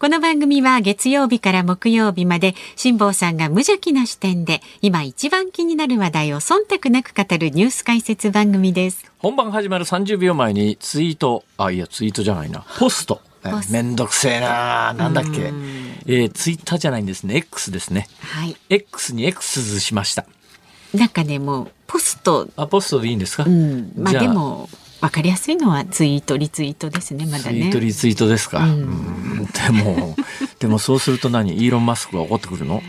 この番組は月曜日から木曜日まで辛坊さんが無邪気な視点で今一番気になる話題を忖度なく語るニュース解説番組です。本番始まる30秒前にツイート、あ、いやツイートじゃないな、ポスト。めんどくせえななんだっけ？えー、ツイッターじゃないんですね。X ですね。はい。X に X しました。なんかね、もう、ポスト。あ、ポストでいいんですか、うん、まあでも、わかりやすいのはツイートリツイートですねまだね。ツイートリツイートですか。うん、でも でもそうすると何？イーロンマスクが怒ってくるの？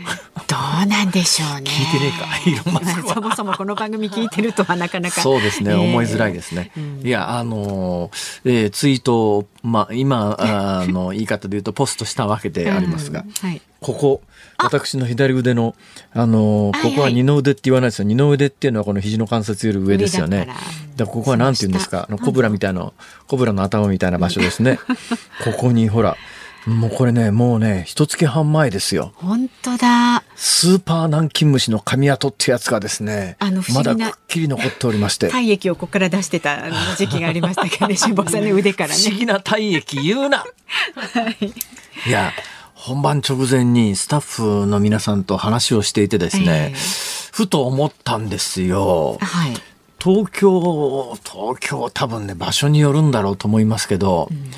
どうなんでしょうね。聞いてねえか イーロンマスクそもそもこの番組聞いてるとはなかなか。そうですね、えー、思いづらいですね。うん、いやあの、えー、ツイートまあ今あの 言い方で言うとポストしたわけでありますが、うんはい、ここ私の左腕の、あのここは二の腕って言わないですよ。二の腕っていうのはこの肘の関節より上ですよね。だここは何て言うんですか？あのコブラみたいな、コブラの頭みたいな場所ですね。ここにほら、もうこれね、もうね、一月半前ですよ。本当だ。スーパー南京虫の髪跡ってやつがですね、あのまだくっきり残っておりまして。体液をここから出してた 時期がありましたけどね、辛坊さんの腕からね。不思議な体液言うな。はい。いや、本番直前にスタッフの皆さんと話をしていてですね、えー、ふと思ったんですよ。はい。東京、東京多分ね、場所によるんだろうと思いますけど、うん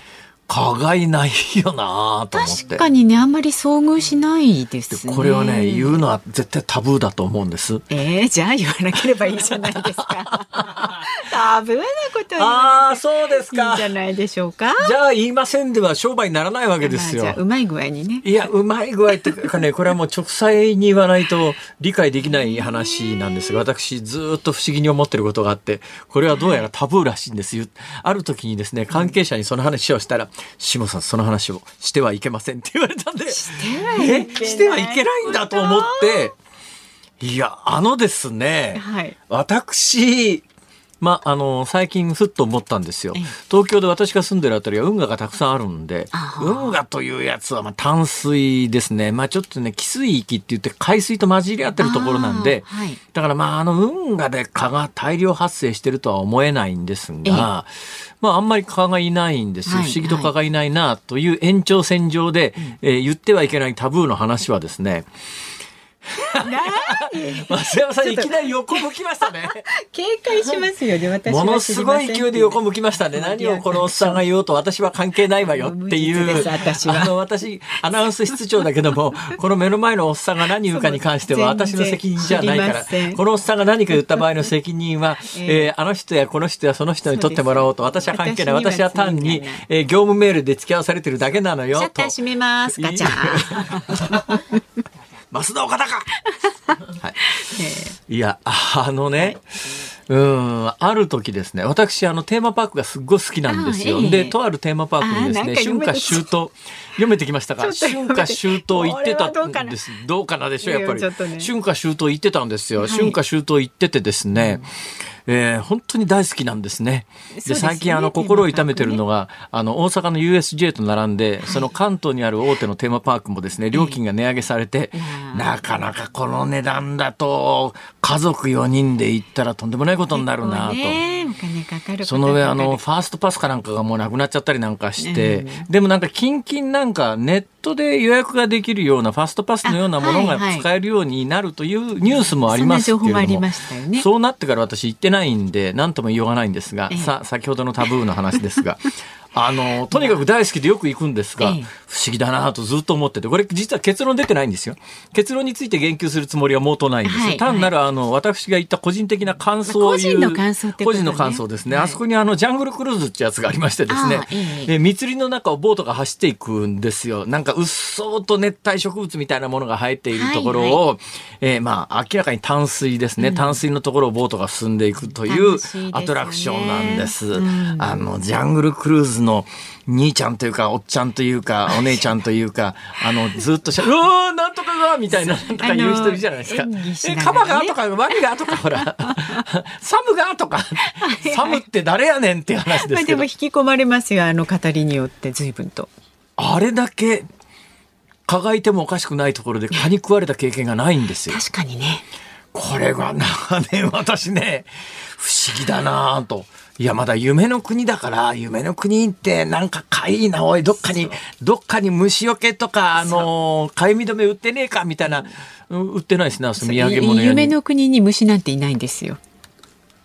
蚊がいないよなと思って。確かにねあんまり遭遇しないですね。これはね言うのは絶対タブーだと思うんです。えー、じゃあ言わなければいいじゃないですか。タブーなことああそうですか。いいじゃないでしょうか。じゃあ言いませんでは商売にならないわけですよ、まあ、うまい具合にね。いやうまい具合っていうかねこれはもう直裁に言わないと理解できない話なんですが私ずっと不思議に思ってることがあってこれはどうやらタブーらしいんです。よ、ある時にですね関係者にその話をしたら、下さんその話をしてはいけませんって言われたんで。してはいけない。んだと思って。いやあのですね、はい、私まあ、あの、最近ふっと思ったんですよ。東京で私が住んでるあたりは運河がたくさんあるんで、運河というやつは、まあ、淡水ですね。まあ、ちょっとね、汽水域って言って海水と混じり合ってるところなんで、はい、だからまあ、あの、運河で蚊が大量発生してるとは思えないんですが、まあ、あんまり蚊がいないんですよ。不思議と蚊がいないな、という延長線上で、えー、言ってはいけないタブーの話はですね、増山さんいきなり横向きましたね。警戒しますよね、私ものすごい勢いで横向きましたね。何をこのおっさんが言おうと私は関係ないわよっていう。私あの、私、アナウンス室長だけども、この目の前のおっさんが何言うかに関しては私の責任じゃないから、このおっさんが何か言った場合の責任は、えー、あの人やこの人やその人に取ってもらおうと、私は関係ない。私は単に、えー、業務メールで付き合わされてるだけなのよ。シャッター閉めます、ガチャ。増田岡田か、はい、いやあのね、うん、ある時ですね、私、あの、テーマパークがすっごい好きなんですよ。で、とあるテーマパークにですね、春夏秋冬、読めてきましたか 春夏秋冬行ってたんです。どうかな？でしょう、やっぱり。春夏秋冬行ってたんですよ。春夏秋冬行っててですね、えー、本当に大好きなんですね。で、最近あの心を痛めてるのが、あの大阪の USJ と並んで、その関東にある大手のテーマパークもですね、料金が値上げされて、なかなかこの値段だと家族4人で行ったらとんでもないことになるなと。その上あのファーストパスかなんかがもうなくなっちゃったりなんかして、でもなんか近々なんかネットで予約ができるようなファストパスのようなものが使えるようになるというニュースもありますけれども、そうなってから私行ってないんで何とも言いようがないんですが、さ先ほどのタブーの話ですがあの、とにかく大好きでよく行くんですが、不思議だなとずっと思ってて、これ実は結論出てないんですよ。結論について言及するつもりは毛頭ないんですよ。はい、単なるあの、私が言った個人的な感想を言う。個人の感想って、ね、個人の感想ですね。はい、あそこにあの、ジャングルクルーズってやつがありましてですね、え密林の中をボートが走っていくんですよ。なんかうっそうと熱帯植物みたいなものが生えているところを、はいはい、えー、まあ、明らかに淡水ですね、うん、淡水のところをボートが進んでいくというアトラクションなんです。うん、あの、ジャングルクルーズの兄ちゃんというかおっちゃんというか お姉ちゃんというかあのずっとしゃ「うわなんとかが」みたいななんとか言う人いるじゃないですか「ね、えカバが?」とか「ワニが?」とかほら「サムが?」とか「サムって誰やねん」っていう話ですけど、でも引き込まれますよあの語りによって随分と。あれだけ蚊がいてもおかしくないところで蚊に食われた経験がないんですよ。確かにね。これが長年私ね、不思議だなと。いや、まだ夢の国だから、夢の国ってなんかかいいな、おい、どっかに、どっかに虫除けとか、あの、かゆみ止め売ってねえか、みたいな、売ってないですね、土産物屋夢の国に虫なんていないんですよ。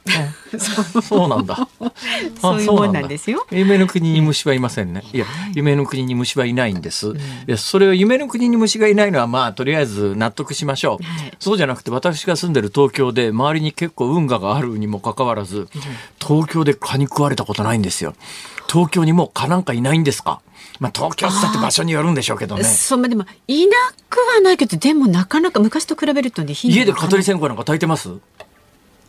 そうなんだ。そういうもんなんですよ。夢の国に虫はいませんね。いや、夢の国に虫はいないんです。いや、それを夢の国に虫がいないのは、まあ、とりあえず納得しましょう。そうじゃなくて、私が住んでる東京で、周りに結構運河があるにもかかわらず、東京で蚊に食われたことないんですよ。東京にも蚊なんかいないんですか？まあ、東京って場所によるんでしょうけどね。そう、まあ、でも、いなくはないけど、でもなかなか昔と比べるとね、家で蚊取り線香なんか炊いてます？あ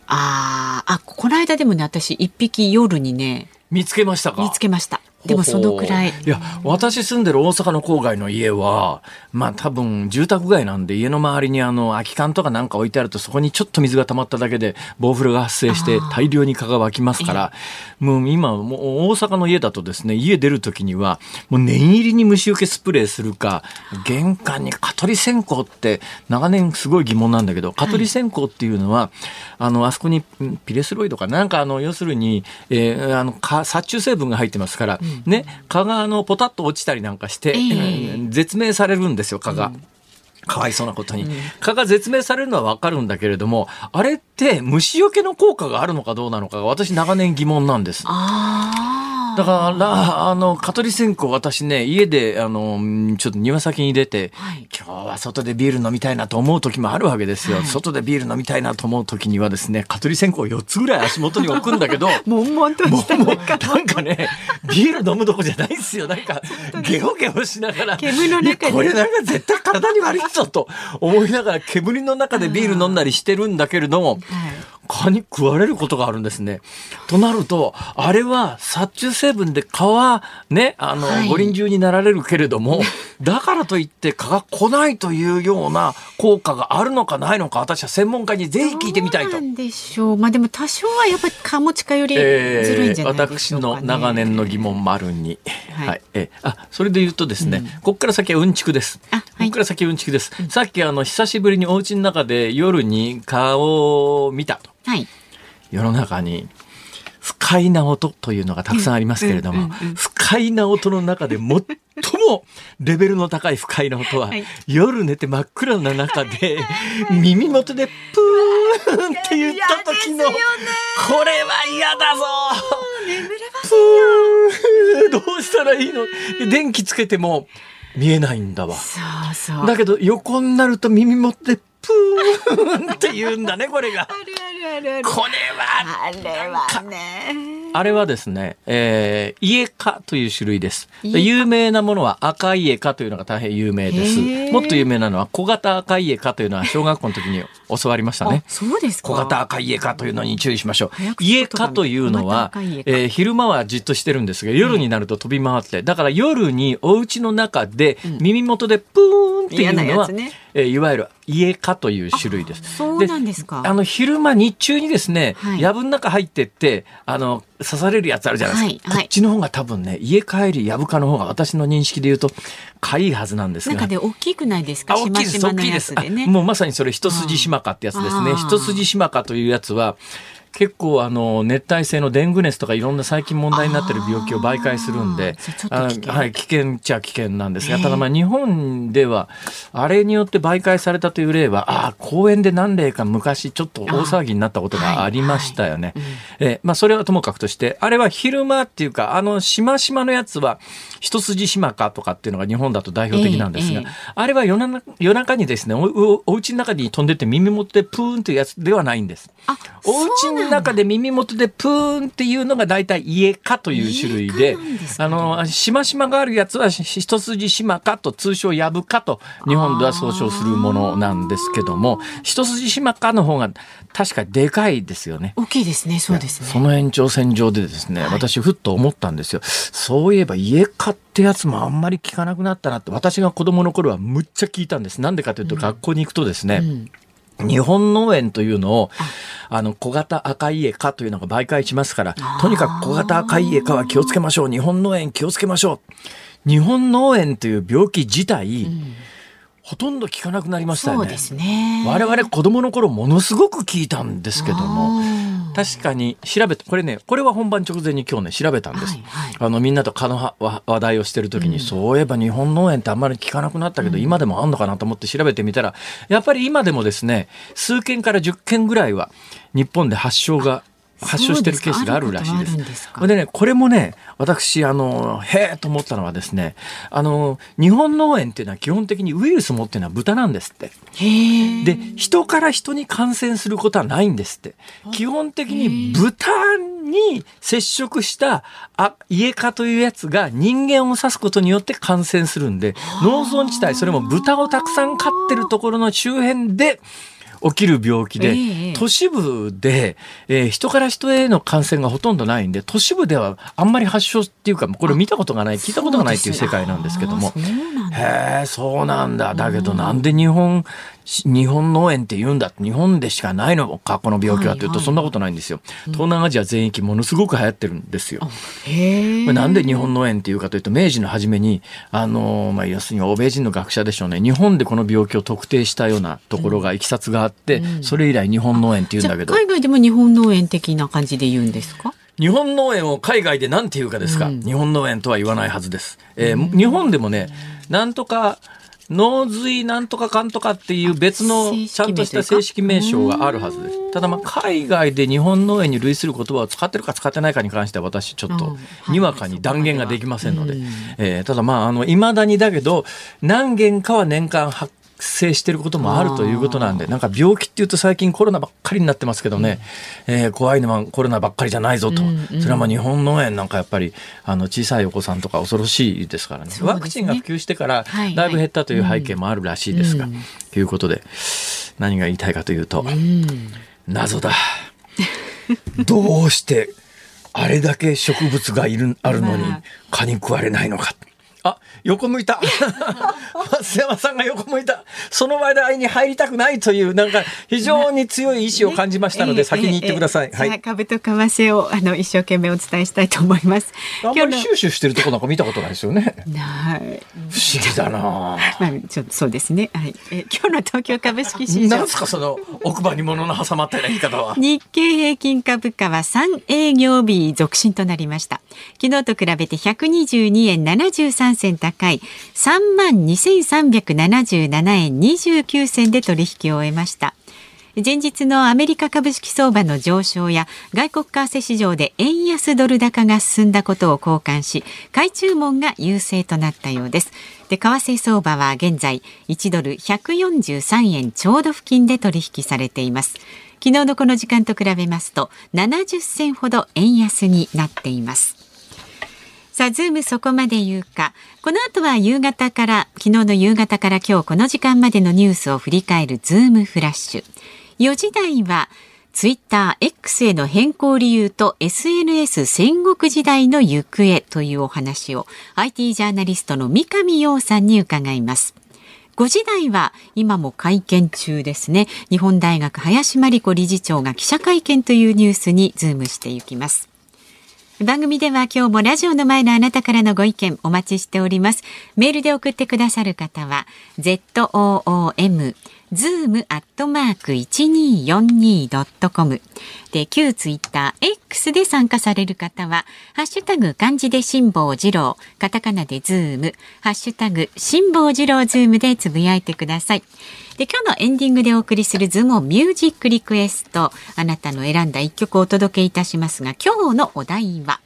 あ、この間でもね、私一匹夜にね。見つけましたか？見つけました。でもそのくらい。いや、私住んでる大阪の郊外の家は、まあ多分住宅街なんで家の周りにあの空き缶とかなんか置いてあるとそこにちょっと水が溜まっただけで暴風が発生して大量に蚊が湧きますから、もう今もう大阪の家だとですね、家出る時にはもう念入りに虫除けスプレーするか、玄関に蚊取り線香って長年すごい疑問なんだけど、蚊取り線香っていうのは、はい、あの、あそこにピレスロイドかな？んかあの、要するに、えー、あの、殺虫成分が入ってますから、ね、蚊があのポタッと落ちたりなんかして、えー、絶命されるんですよ蚊が。うんかわいそうなことに。蚊が絶命されるのはわかるんだけれども、あれって虫除けの効果があるのかどうなのかが私長年疑問なんです。だから、あの、蚊取り線香、私ね、家で、あの、ちょっと庭先に出て、はい、今日は外でビール飲みたいなと思う時もあるわけですよ。はい、外でビール飲みたいなと思う時にはですね、蚊取り線香を4つぐらい足元に置くんだけど、もんもんとしたもなんかね、ビール飲むとこじゃないですよ。なんか、ゲホゲホしながら、煙の中これなんか絶対体に悪いぞと思いながら、煙の中でビール飲んだりしてるんだけれども、はい蚊に食われることがあるんですね。となると、あれは殺虫成分で蚊はね、あの、はい、五輪中になられるけれども、だからといって蚊が来ないというような効果があるのかないのか、私は専門家にぜひ聞いてみたいと。なんでしょう。まあでも多少はやっぱり蚊も近寄りずるいんじゃないでしょうか、ね、私の長年の疑問丸に。はい。はい、えあ、それで言うとですね、うん、ここから先はうんちくです。あ、はい、ここから先はうんちくです。うん、さっきあの、久しぶりにお家の中で夜に蚊を見たと。はい、世の中に不快な音というのがたくさんありますけれども、不快な音の中で最もレベルの高い不快な音は、はい、夜寝て真っ暗な中で 耳元でプーンって言った時の、これは嫌だぞ。プーン。どうしたらいいの？電気つけても見えないんだわ。そうそう。だけど横になると耳元でプーンって言うんだね、これが。あるあるあるある。これは。あれはね。あれはですね、えー、イエカという種類です。有名なものは赤イエカというのが大変有名です。もっと有名なのは小型赤イエカというのは小学校の時に教わりましたね。そうです小型赤イエカというのに注意しましょう。イエカというのは、えー、昼間はじっとしてるんですが、夜になると飛び回って、だから夜にお家の中で耳元でプーンっていうのは、うんね、えー、いわゆる家科という種類です。そうなんですか。あの昼間日中にですね、はい、藪の中入ってってあの刺されるやつあるじゃないですか。はいはい、こっちの方が多分ね家帰り藪科の方が私の認識で言うとかいいはずなんですが。中で大きくないですか？大きいです。大きいです。もうまさにそれ一筋島かってやつですね。一筋島かというやつは。結構あの熱帯性のデング熱とかいろんな最近問題になってる病気を媒介するんではい、危険っちゃ危険なんですがただまあ日本ではあれによって媒介されたという例はああ公園で何例か昔ちょっと大騒ぎになったことがありましたよね。え。まあ、それはともかくとしてあれは昼間っていうかあのしましまのやつは一筋島かとかっていうのが日本だと代表的なんですが、あれは夜中夜中にですねおお家の中に飛んでて耳持ってプーンというやつではないんです。お家の中で耳元でプーンっていうのが大体家かという種類で、あの、しましまがあるやつは一筋島かと通称やぶかと日本では総称するものなんですけども、一筋島かの方が確かでかいですよね。大きいですね、そうですね。その延長線上でですね、はい、私ふっと思ったんですよ。そういえば家買ってやつもあんまり聞かなくなったなって、私が子供の頃はむっちゃ聞いたんです。なんでかというと、学校に行くとですね、うん日本農園というのを、あの、小型赤い家かというのが媒介しますから、とにかく小型赤い家かは気をつけましょう。日本農園気をつけましょう。日本農園という病気自体、うんほとんど聞かなくなりましたよね。ね我々子供の頃ものすごく聞いたんですけども、確かに調べて、これね、これは本番直前に今日ね、調べたんです。はいはい、あの、みんなと蚊の話題をしてる時に、うん、そういえば日本農園ってあんまり聞かなくなったけど、うん、今でもあんのかなと思って調べてみたら、やっぱり今でもですね、数件から10件ぐらいは、日本で発症が発症してるケースがあるらしいです。ですでね、これもね、私、あの、へえと思ったのはですね、あの、日本農園っていうのは基本的にウイルス持ってるのは豚なんですって。で、人から人に感染することはないんですって。基本的に豚に接触したあ家科というやつが人間を刺すことによって感染するんで、農村地帯、それも豚をたくさん飼ってるところの周辺で、起きる病気で、えー、都市部で、えー、人から人への感染がほとんどないんで都市部ではあんまり発症っていうかこれ見たことがない聞いたことがないっていう世界なんですけどもへえそうなんだ。だけどなんで日本日本農園って言うんだ？日本でしかないの？かこの病気はというとそんなことないんですよ、東南アジア全域ものすごく流行ってるんですよ。なんで日本農園っていうかというと明治の初めにあの、まあ、要するに欧米人の学者でしょうね。日本でこの病気を特定したようなところがいきさつがあって、うん、それ以来日本農園って言うんだけど。海外でも日本農園的な感じで言うんですか？日本農園を海外で何て言うかですか、うん、日本農園とは言わないはずです。えー、日本でもね、なんとか脳髄なんとかかんとかっていう別のちゃんとした正式名称があるはずです。ただまあ海外で日本農園に類する言葉を使ってるか使ってないかに関しては私ちょっとにわかに断言ができませんので、えー、ただまああの未だにだけど何件かは年間発生していることもあるということなんで、なんか病気っていうと最近コロナばっかりになってますけどね、うん、えー、怖いのはコロナばっかりじゃないぞと、うんうん、それはまあ日本農園なんかやっぱりあの小さいお子さんとか恐ろしいですからね、ね。ワクチンが普及してからだいぶ減ったという背景もあるらしいですが、はいはい、ということで何が言いたいかというと、うん、謎だ。どうしてあれだけ植物がいるあるのに 蚊に食われないのか。あ、横向いた。松山さんが横向いた。その話題に入りたくないという、なんか非常に強い意志を感じましたので、先に言ってください。はい。株と為替を、あの、一生懸命お伝えしたいと思います。あんまり収集してるとこなんか見たことないですよね。はい。不思議だな。まあ、ちょっとそうですね。はい。え、今日の東京株式市場。なんですか、その奥歯に物の挟まったような言い方は。日経平均株価は3営業日続伸となりました。昨日と比べて122円73銭高高い3万2377円29銭で取引を終えました。前日のアメリカ株式相場の上昇や外国為替市場で円安ドル高が進んだことを好感し買い注文が優勢となったようです。で為替相場は現在1ドル143円ちょうど付近で取引されています。昨日のこの時間と比べますと70銭ほど円安になっています。さあ、ズームそこまで言うか。この後は夕方から、昨日の夕方から今日この時間までのニュースを振り返るズームフラッシュ。4時台は、ツイッター X への変更理由と SNS 戦国時代の行方というお話を IT ジャーナリストの三上洋さんに伺います。5時台は今も会見中ですね。日本大学林真理子理事長が記者会見というニュースにズームしていきます。番組では今日もラジオの前のあなたからのご意見お待ちしております。メールで送ってくださる方は ZOOM zoom アットマーク 1242.com で、旧ツイッター X で参加される方は、ハッシュタグ漢字で辛坊治郎、カタカナでズーム、ハッシュタグ辛坊治郎ズームでつぶやいてください。で、今日のエンディングでお送りするズームミュージックリクエスト、あなたの選んだ一曲をお届けいたしますが、今日のお題は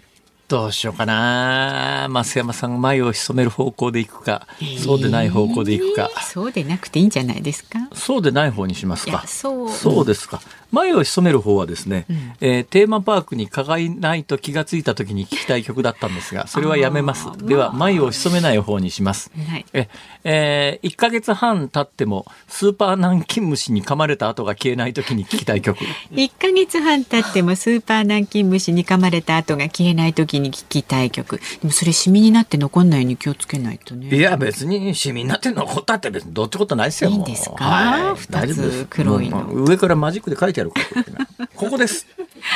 どうしようかな。増山さん眉をひそめる方向でいくか、えー、そうでない方向でいくか。そうでなくていいんじゃないですか。そうでない方にしますか。そう。そうですか前を潜める方はですね、うん、えー、テーマパークに蚊がいないと気がついた時に聞きたい曲だったんですが、それはやめます。では、前を潜めない方にします。はい、え、えー、1ヶ月半経っても、スーパー南京虫に噛まれた後が消えない時に聞きたい曲。1ヶ月半経っても、スーパー南京虫に噛まれた後が消えない時に聞きたい曲。でもそれシミになって残んないように気をつけないとね。いや、別にシミになって残ったって別にどっちことないですよ。いいんですか、はい、大丈夫です。黒いの。上からマジックで書いてあるからここです。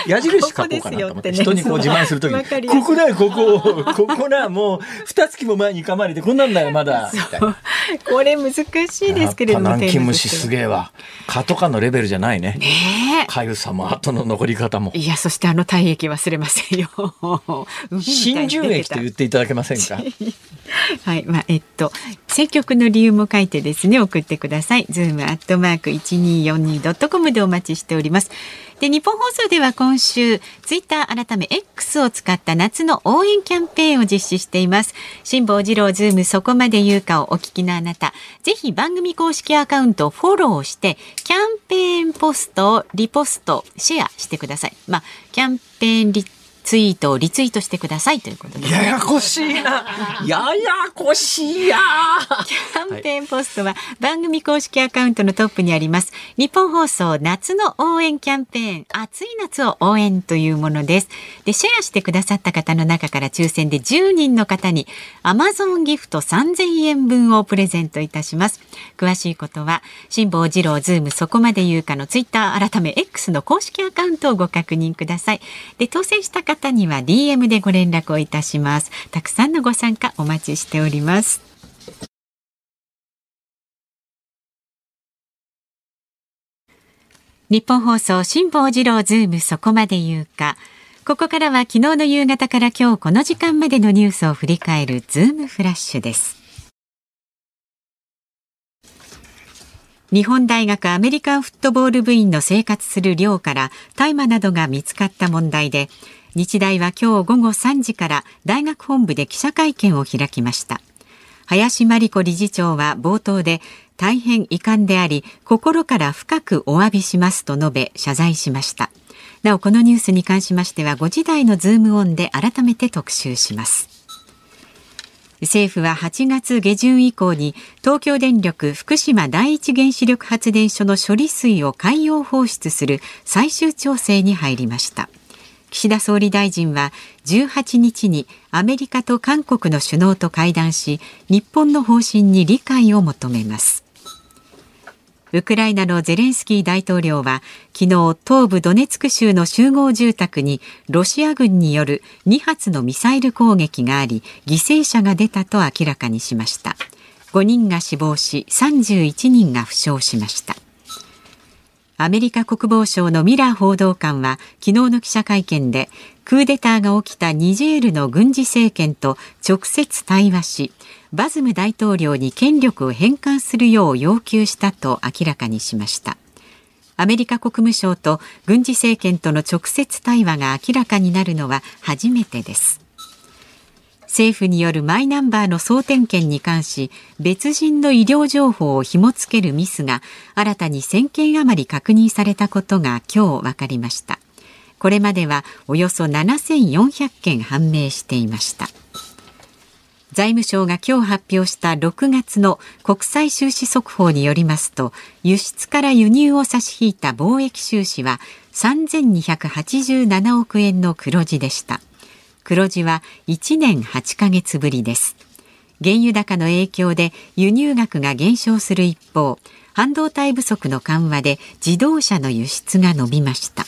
矢印書こうかなと思って人にこう自慢するときに、ここだよ、ここ、ここだ、もう、二月も前に噛まれて、こんなんだよ、まだ。これ難しいですけれども。南京虫すげえわ。蚊とかのレベルじゃないね。ねかゆさも後の残り方も。いや、そしてあの体液忘れませんよ。真珠液と言っていただけませんか？はい、まあ、えっと、選曲の理由も書いてですね、送ってください。ズームアットマーク一二四二ドットコムでお待ちしております。でニッポン放送では今週ツイッター改め X を使った夏の応援キャンペーンを実施しています辛坊治郎ズームそこまで言うかをお聞きのあなたぜひ番組公式アカウントをフォローしてキャンペーンポストをリポストシェアしてくださいまあキャンペーンリツイートをリツイートしてくださいということで、ややこしいな。ややこしいや。キャンペーンポストは番組公式アカウントのトップにあります。ニッポン放送夏の応援キャンペーン、暑い夏を応援というものです。で、シェアしてくださった方の中から抽選で10人の方に Amazon ギフト3000円分をプレゼントいたします。詳しいことは、辛坊治郎ズームそこまで言うかのツイッター改め X の公式アカウントをご確認ください。で、当選した方方には DM でご連絡をいたします。たくさんのご参加お待ちしております。ニッポン放送辛坊治郎ズームそこまで言うか。ここからは昨日の夕方から今日この時間までのニュースを振り返るズームフラッシュです。日本大学アメリカンフットボール部員の生活する寮から大麻などが見つかった問題で日大は今日午後3時から大学本部で記者会見を開きました。林真理子理事長は冒頭で大変遺憾であり心から深くお詫びしますと述べ謝罪しました。なおこのニュースに関しましては5時台のズームオンで改めて特集します。政府は8月下旬以降に東京電力福島第一原子力発電所の処理水を海洋放出する最終調整に入りました。岸田総理大臣は18日にアメリカと韓国の首脳と会談し日本の方針に理解を求めます。ウクライナのゼレンスキー大統領は昨日東部ドネツク州の集合住宅にロシア軍による2発のミサイル攻撃があり犠牲者が出たと明らかにしました。5人が死亡し31人が負傷しました。アメリカ国防省のミラー報道官は昨日の記者会見でクーデターが起きたニジェールの軍事政権と直接対話しバズム大統領に権力を返還するよう要求したと明らかにしました。アメリカ国務省と軍事政権との直接対話が明らかになるのは初めてです。政府によるマイナンバーの総点検に関し別人の医療情報を紐付けるミスが新たに1000件余り確認されたことが今日分かりました。これまではおよそ7400件判明していました。財務省が今日発表した6月の国際収支速報によりますと輸出から輸入を差し引いた貿易収支は3287億円の黒字でした。黒字は1年8ヶ月ぶりです。原油高の影響で輸入額が減少する一方半導体不足の緩和で自動車の輸出が伸びました。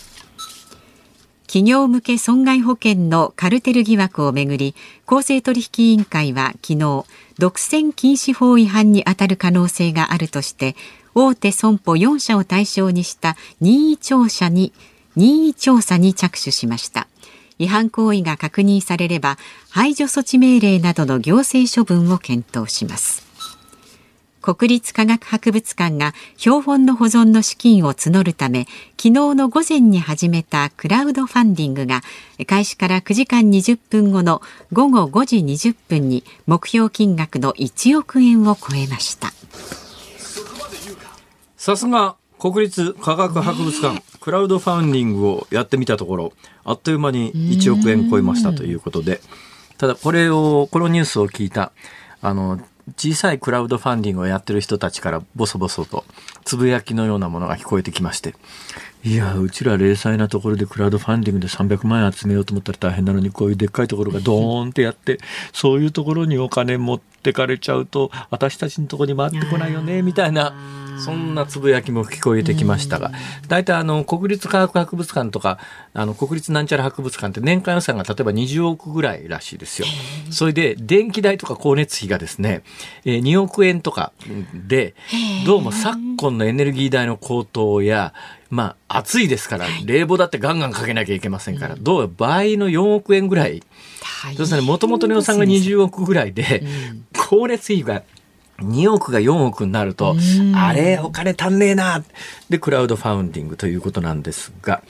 企業向け損害保険のカルテル疑惑をめぐり公正取引委員会は昨日独占禁止法違反にあたる可能性があるとして大手損保4社を対象にした任意調査に任意調査に着手しました。違反行為が確認されれば排除措置命令などの行政処分を検討します。国立科学博物館が標本の保存の資金を募るため昨日の午前に始めたクラウドファンディングが開始から9時間20分後の午後5時20分に目標金額の1億円を超えました。さすが国立科学博物館、クラウドファンディングをやってみたところあっという間に1億円超えましたということで。ただこれをこのニュースを聞いたあの小さいクラウドファンディングをやってる人たちからボソボソとつぶやきのようなものが聞こえてきまして。いやうちら零細なところでクラウドファンディングで300万円集めようと思ったら大変なのにこういうでっかいところがドーンってやってそういうところにお金持ってかれちゃうと私たちのところに回ってこないよねみたいな。そんなつぶやきも聞こえてきましたが、大体あの国立科学博物館とかあの国立なんちゃら博物館って年間予算が例えば20億ぐらいらしいですよ。それで電気代とか光熱費がですね、えー、2億円とかでどうも昨今のエネルギー代の高騰やまあ暑いですから冷房だってガンガンかけなきゃいけませんから、どうも倍の4億円ぐらい。そうですね、もともとの予算が20億ぐらいで、光熱費が2億が4億になると、あれ、お金足んねえな。で、クラウドファウンディングということなんですが、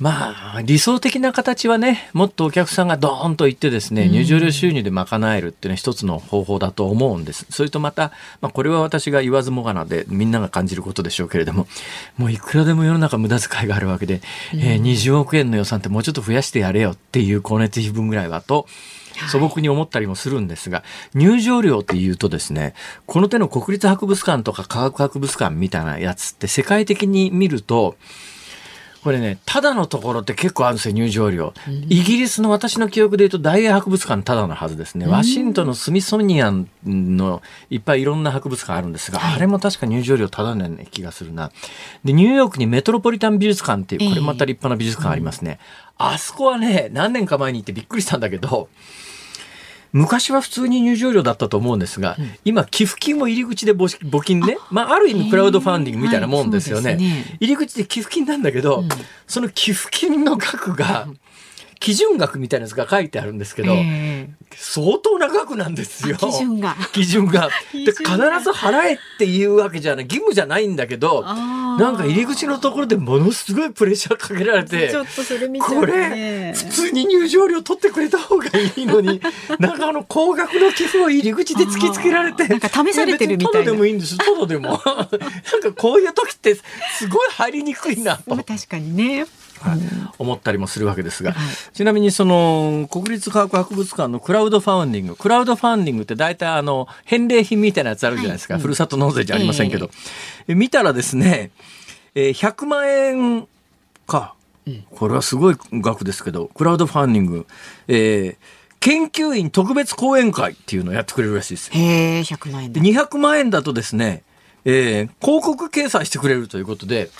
まあ、理想的な形はね、もっとお客さんがドーンと行ってですね、入場料収入で賄えるっていうのは一つの方法だと思うんです。それとまた、まあ、これは私が言わずもがなでみんなが感じることでしょうけれども、もういくらでも世の中無駄遣いがあるわけで、うん、えー、20億円の予算ってもうちょっと増やしてやれよっていう光熱費分ぐらいはと、素朴に思ったりもするんですが、入場料っていうとですね、この手の国立博物館とか科学博物館みたいなやつって世界的に見ると、これね、ただのところって結構あるんですよ、入場料。イギリスの私の記憶で言うと大英博物館ただのはずですね。ワシントンのスミソニアンのいっぱいいろんな博物館あるんですが、あれも確か入場料ただのような気がするな。で、ニューヨークにメトロポリタン美術館っていう、これまた立派な美術館ありますね。あそこはね、何年か前に行ってびっくりしたんだけど、昔は普通に入場料だったと思うんですが、うん、今寄付金を入り口で募金ね。まあ、ある意味クラウドファンディングみたいなもんですよね。はいね、入り口で寄付金なんだけど、うん、その寄付金の額が、基準額みたいなやつが書いてあるんですけど、えー、相当な額なんですよ。基準が。基準が。で、必ず払えっていうわけじゃない、義務じゃないんだけど、なんか入り口のところでものすごいプレッシャーかけられて、ちょっとそれ見て、ね、これ、普通に入場料取ってくれた方がいいのに、なんかあの高額の寄付を入り口で突きつけられて、なんか試されてるみたいな。ただでもいいんです、ただでも。なんかこういう時ってすごい入りにくいなと。確かにね。はい、思ったりもするわけですが、はい、ちなみにその国立科学博物館のクラウドファウンディングクラウドファンディングって大体あの返礼品みたいなやつあるじゃないですか、はい、ふるさと納税じゃありませんけど、えー、見たらですね、えー、100万円か、これはすごい額ですけどクラウドファンディング、えー、研究員特別講演会っていうのをやってくれるらしいです。へえ、100万円で。200万円だとですね、えー、広告掲載してくれるということで、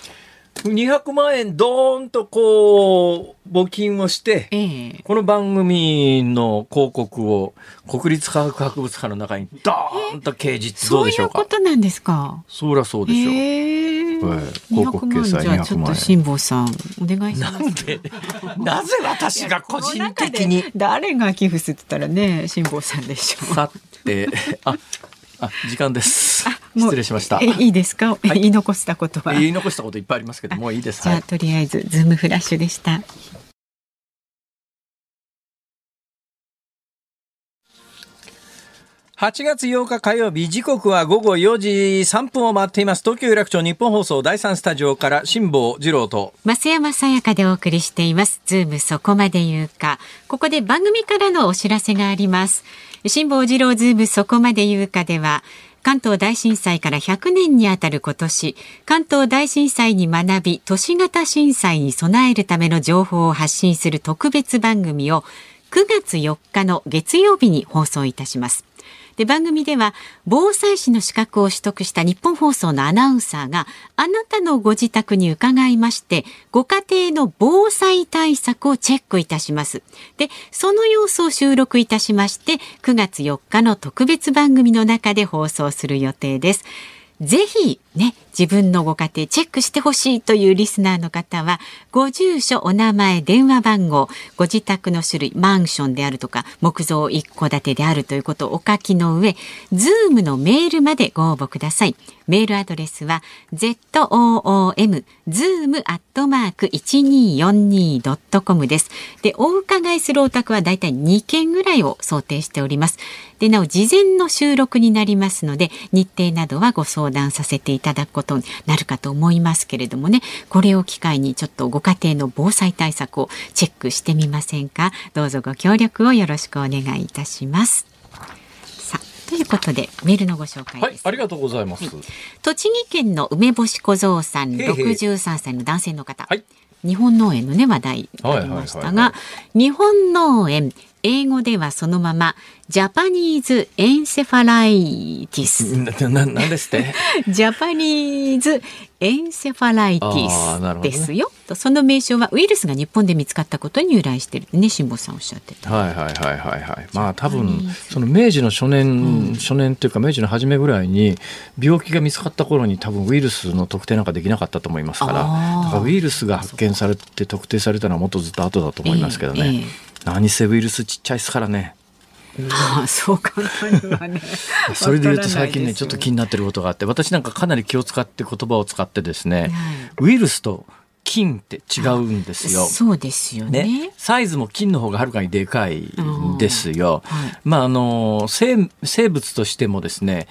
200万円ドーンとこう募金をして、ええ、この番組の広告を国立科学博物館の中にドーンと掲示どうでしょうか？そういうことなんですか？そりゃそうでしょう、え。ー、広告掲載200万円。ちょっと辛坊さんお願いしますなんで？なぜ私が個人的に？誰が寄付するって言ったらね辛坊さんでしょう。さてああ、時間です。失礼しました。いいですか、はい、言い残したことは。言い残したこといっぱいありますけども、いいです。じゃあ、とりあえず、ズームフラッシュでした。8月8日火曜日、時刻は午後4時3分を回っています。東京有楽町ニッポン放送第3スタジオから辛坊治郎と増山さやかでお送りしています。ズームそこまで言うか。ここで番組からのお知らせがあります。辛坊治郎ズームそこまで言うかでは、関東大震災から100年にあたる今年、関東大震災に学び、都市型震災に備えるための情報を発信する特別番組を9月4日の月曜日に放送いたします。で番組では防災士の資格を取得した日本放送のアナウンサーがあなたのご自宅に伺いましてご家庭の防災対策をチェックいたします。でその様子を収録いたしまして9月4日の特別番組の中で放送する予定です。ぜひね、自分のご家庭チェックしてほしいというリスナーの方は、ご住所、お名前、電話番号、ご自宅の種類、マンションであるとか、木造一戸建てであるということをお書きの上、ズームのメールまでご応募ください。メールアドレスは、zoom、zoom アットマーク 1242.com です。で、お伺いするお宅はだいたい2件ぐらいを想定しております。で、なお、事前の収録になりますので、日程などはご相談させていただくことになるかと思いますけれどもね。これを機会にちょっとご家庭の防災対策をチェックしてみませんか？どうぞご協力をよろしくお願いいたします。ということでメールのご紹介はい、ありがとうございます。栃木県の梅干し小僧さん、六十三歳の男性の方。はい、日本農園のね話題ありましたが、日本農園英語ではそのままジャパニーズエンセファライティス。な、なんですって？ジャパニーズエンセファライティスですよ。ね、その名称はウイルスが日本で見つかったことに由来しているね、辛坊さんおっしゃってた。はいはいはいはいはい。まあ多分その明治の初年、うん、初年というか明治の初めぐらいに病気が見つかった頃に多分ウイルスの特定なんかできなかったと思いますから、だからウイルスが発見されて特定されたのはもっとずっと後だと思いますけどね。えーえー何せウイルスちっちゃいですからね。ああそう簡単にはねそれで言うと最近ねちょっと気になってることがあって私なんかかなり気を使って言葉を使ってですね、はい、ウイルスと菌って違うんですよ。そうですよね、ね、サイズも菌の方がはるかにでかいんですよ。はい、まああの生生物としてもですね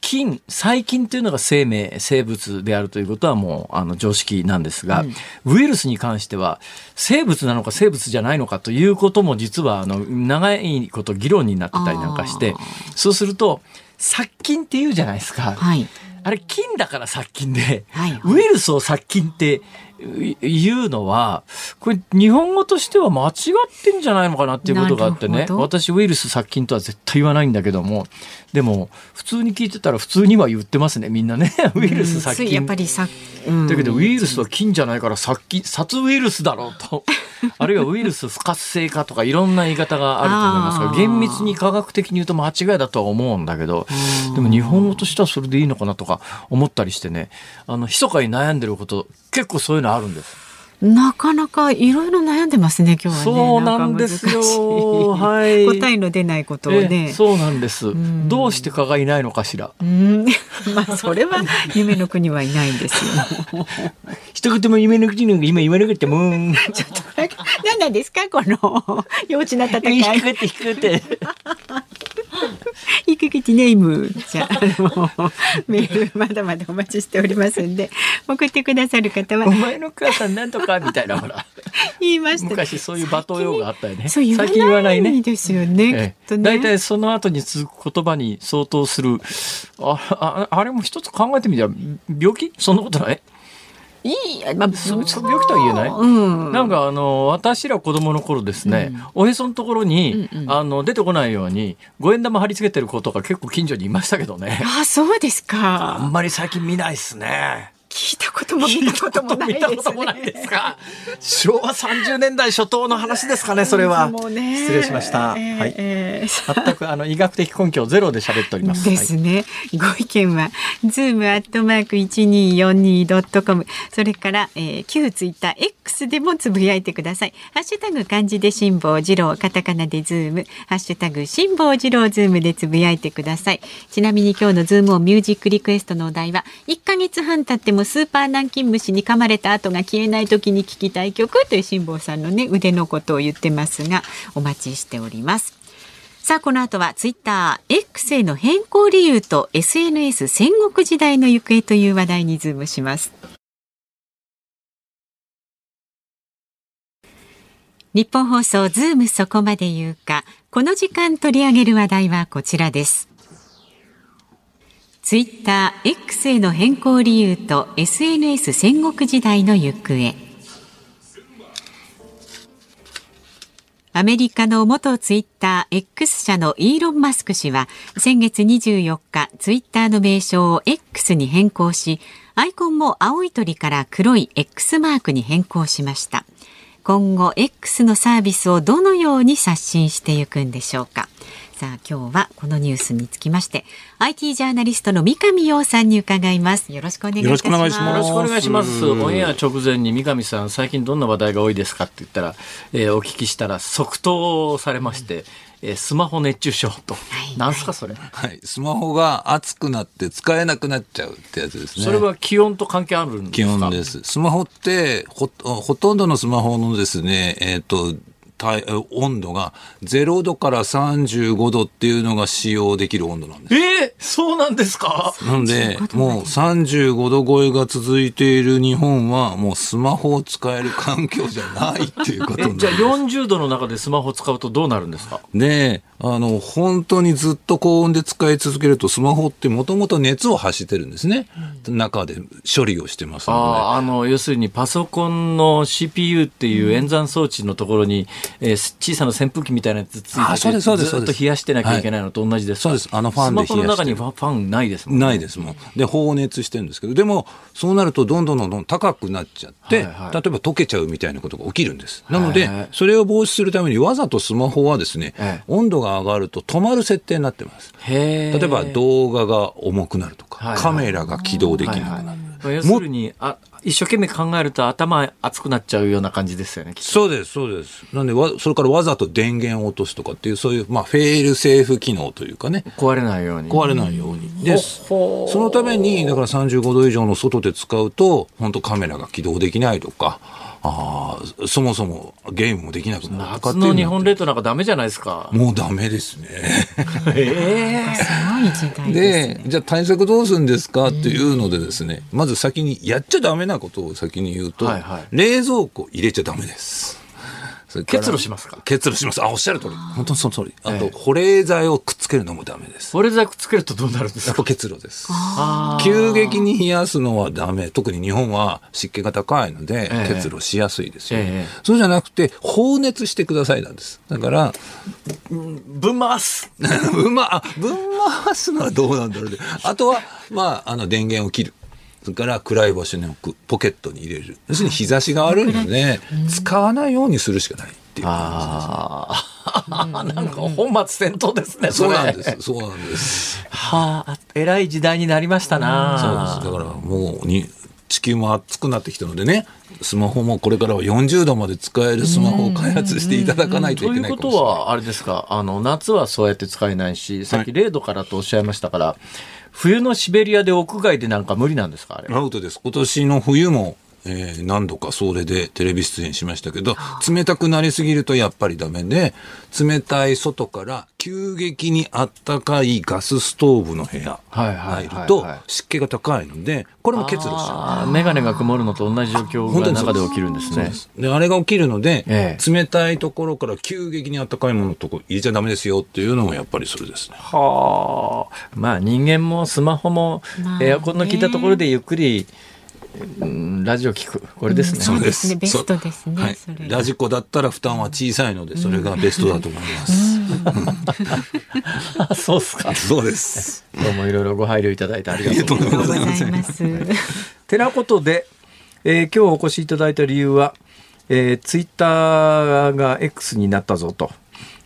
菌細菌というのが生命生物であるということはもうあの常識なんですが、うん、ウイルスに関しては生物なのか生物じゃないのかということも実はあの長いこと議論になってたりなんかしてそうすると殺菌っていうじゃないですか。はい。あれ菌だから殺菌で、はいはい、ウイルスを殺菌っていうのは、これ日本語としては間違ってんじゃないのかなっていうことがあってね、私ウイルス殺菌とは絶対言わないんだけども、でも普通に聞いてたら普通には言ってますね、みんなね。ウイルス殺菌。やっぱりさ、うん、だけどウイルスは菌じゃないから殺菌、殺ウイルスだろうと。あるいはウイルス不活性化とかいろんな言い方があると思いますが、厳密に科学的に言うと間違いだとは思うんだけど、でも日本語としてはそれでいいのかなとか思ったりしてね、あの、密かに悩んでること結構そういうのあるんです。なかなかいろいろ悩んでますね今日は、ね、そうなんですよ。はい。答えの出ないことをね。そうなんです。どうして蚊がいないのかしら。うん。まあそれは夢の国はいないんですよ。一言も夢の国の今言わなくても。ちょっと何なんですかこの幼稚な戦い。引くって引くって。いくぐちネームじゃあのメールまだまだお待ちしておりますんで送ってくださる方はお前の母さんなんとかみたいなほら。言いました昔そういう罵倒用があったよね。最近言わないね。ですよね大体、その後に続く言葉に相当するあああれも一つ考え。てみたら病気そんなことないいい、まあ、そ病気とは言えない、うん、なんかあの私ら子供の頃ですね、うん、おへそのところに、うんうん、あの出てこないように五円玉貼り付けてる子とか結構近所にいましたけどね。あそうですか。あんまり最近見ないっすね聞いたことも見たこともないですね。す昭和30年代初頭の話ですかね、それは。ね、失礼しました。えー、はい。えー、全くあの医学的根拠ゼロで喋っております。ですね。はい、ご意見はズームアットマーク一二四二ドットコム。それから、えー、旧ツイッター X でもつぶやいてください。ハッシュタグ漢字で辛坊治郎、カタカナでズーム、ハッシュタグ辛坊治郎ズームでつぶやいてください。ちなみに今日のズームをミュージックリクエストのお題は一ヶ月半経ってもスーパー南京虫に噛まれた跡が消えない時に聞きたい曲という辛坊さんのね腕のことを言ってますがお待ちしております。さあこの後はツイッター X への変更理由と SNS 戦国時代の行方という話題にズームします。ニッポン放送ズームそこまで言うか。この時間取り上げる話題はこちらです。ツイッター X への変更理由と SNS 戦国時代の行方。アメリカの元ツイッター X 社のイーロン・マスク氏は先月24日ツイッターの名称を X に変更しアイコンも青い鳥から黒い X マークに変更しました。今後 X のサービスをどのように刷新していくんでしょうか。さあ今日はこのニュースにつきまして IT ジャーナリストの三上洋さんに伺います。よろしくお願いします。よろしくお願いします。オンエア直前に三上さん最近どんな話題が多いですかって言ったら、えー、お聞きしたら即答されまして、うん。えー、スマホ熱中症と、はい、なんすかそれ、はい、スマホが熱くなって使えなくなっちゃうってやつですね。それは気温と関係あるんですか？気温です。スマホってほほとんどのスマホのですねえっ、ー、と温度が0度から35度っていうのが使用できる温度なんです。えー、そうなんですか？なんで、もう35度超えが続いている日本は、もうスマホを使える環境じゃないっていうことなんです。じゃあ40度の中でスマホ使うとどうなるんですか？で、あの、本当にずっと高温で使い続けると、スマホってもともと熱を発してるんですね。うん、中で処理をしてますので。ああの、要するにパソコンの CPU っていう演算装置のところに、うん、えー、小さな扇風機みたいなやつついてて、そうですそうですずっと冷やしてなきゃいけないのと同じです、はい、そうです。あのファンでスマホの中にファンないですもん、ね、ないですもん。で、放熱してるんですけど、でも、そうなるとどんどんどんどん高くなっちゃって、はいはい、例えば溶けちゃうみたいなことが起きるんです。なので、はいはい、それを防止するためにわざとスマホはですね、はい、温度が上がると止まる設定になってます。例えば動画が重くなるとか、カメラが起動できなくなる。はいはい要するにあ一生懸命考えると頭熱くなっちゃうような感じですよね。そうです、そうです。なんでわ、それからわざと電源を落とすとかっていう、そういう、まあ、フェールセーフ機能というかね。壊れないように。壊れないように。です。そのために、だから35度以上の外で使うと、本当カメラが起動できないとか、ああ、そもそもゲームもできなくなる夏の日本列島なんかダメじゃないですか。もうダメですね。え えー、すごい時代で、ね、じゃあ対策どうするんですかっていうのでですね、まず先にやっちゃダメなことを先に言うと、はいはい、冷蔵庫入れちゃダメです。結露しますか？結露します。あ、おっしゃる通り。本当にその通り。あと、保冷剤をくっつけるのもダメです。保冷剤くっつけるとどうなるんですか？やっぱ結露です。急激に冷やすのはダメ。特に日本は湿気が高いので、結露しやすいですよ、ねそうじゃなくて、放熱してくださいなんです。だから、ぶん回す。ぶん回、ぶん回すのはどうなんだろうね。あとは、まあ、あの、電源を切る。それから暗い場所に置くポケットに入れる。要するに日差しが悪いので、使わないようにするしかないっていう。ああ、なんか本末転倒ですねそうなんです。そうなんです。はあ偉い時代になりましたなそうです。だからもうに地球も暑くなってきたのでねスマホもこれからは40度まで使えるスマホを開発していただかないといけないということはあれですか？あの夏はそうやって使えないしさっき0度からとおっしゃいましたから、はい冬のシベリアで屋外でなんか無理なんですか？あれ。アウトです。今年の冬もえー、何度かそれでテレビ出演しましたけど冷たくなりすぎるとやっぱりダメで冷たい外から急激にあったかいガスストーブの部屋入ると湿気が高いのでこれも結露しちゃう。眼鏡が曇るのと同じ状況が中で起きるんですね。であれが起きるので、ええ、冷たいところから急激にあったかいものとこ入れちゃダメですよっていうのもやっぱりそれですね。はあ。まあ人間もスマホもエアコンの効いたところでゆっくり、うん、ラジオ聞く。これですね、そうです。ね。ベストですね、はい、ラジコだったら負担は小さいのでそれがベストだと思います、そうですか。そうです。どうもいろいろご配慮いただいてありがとうございます。てなことで、えー、今日お越しいただいた理由は、えー、ツイッターが X になったぞと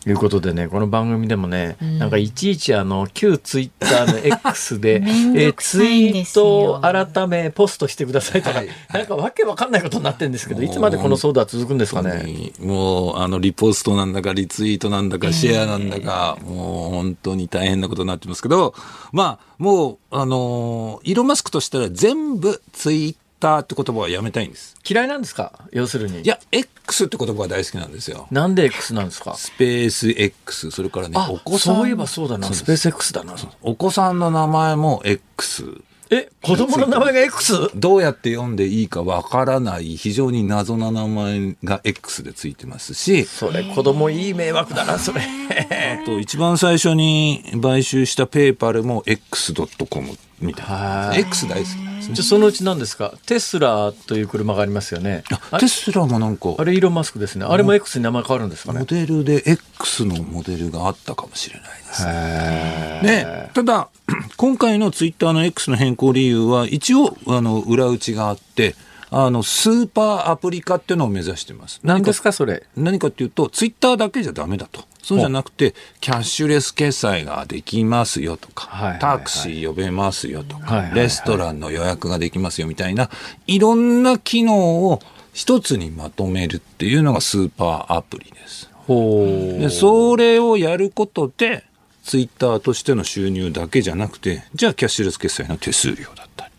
いうことでねこの番組でもね、うん、なんかいちいちあの旧ツイッターの X で えー、ツイートを改めポストしてくださいとか、はい、なんかわけわかんないことになってるんですけどいつまでこの騒動は続くんですかね？もうあのリポストなんだかリツイートなんだかシェアなんだか、えー、もう本当に大変なことになってますけどまあもうあのイーロン・マスクとしたら全部ツイッターって言葉はやめたいんです。嫌いなんですか？要するに。いや、X って言葉が大好きなんですよ。なんで X なんですか？スペース X、それからね、お子さん。そういえばそうだな、スペース X だな。お子さんの名前も X。え、子供の名前が X? どうやって読んでいいかわからない非常に謎な名前が X でついてますし。それ子供いい迷惑だな、それ。あと一番最初に買収したペーパルも X.com みたいな。X 大好きなんですね。じゃそのうち何ですか？テスラという車がありますよね。テスラもなんか。あれイーロン・マスクですね。あれも X に名前変わるんですかね？モデルで X のモデルがあったかもしれないですね。ねただ、今回のツイッターの X の変更理由は、一応、あの、裏打ちがあって、あの、スーパーアプリ化っていうのを目指してます。何ですか、それ？何かっていうと、ツイッターだけじゃダメだと。そうじゃなくて、キャッシュレス決済ができますよとか、はいはいはい、タクシー呼べますよとか、はいはいはい、レストランの予約ができますよみたいな、いろんな機能を一つにまとめるっていうのがスーパーアプリです。でそれをやることで、ツイッターとしての収入だけじゃなくて、じゃあキャッシュレス決済の手数料だったり、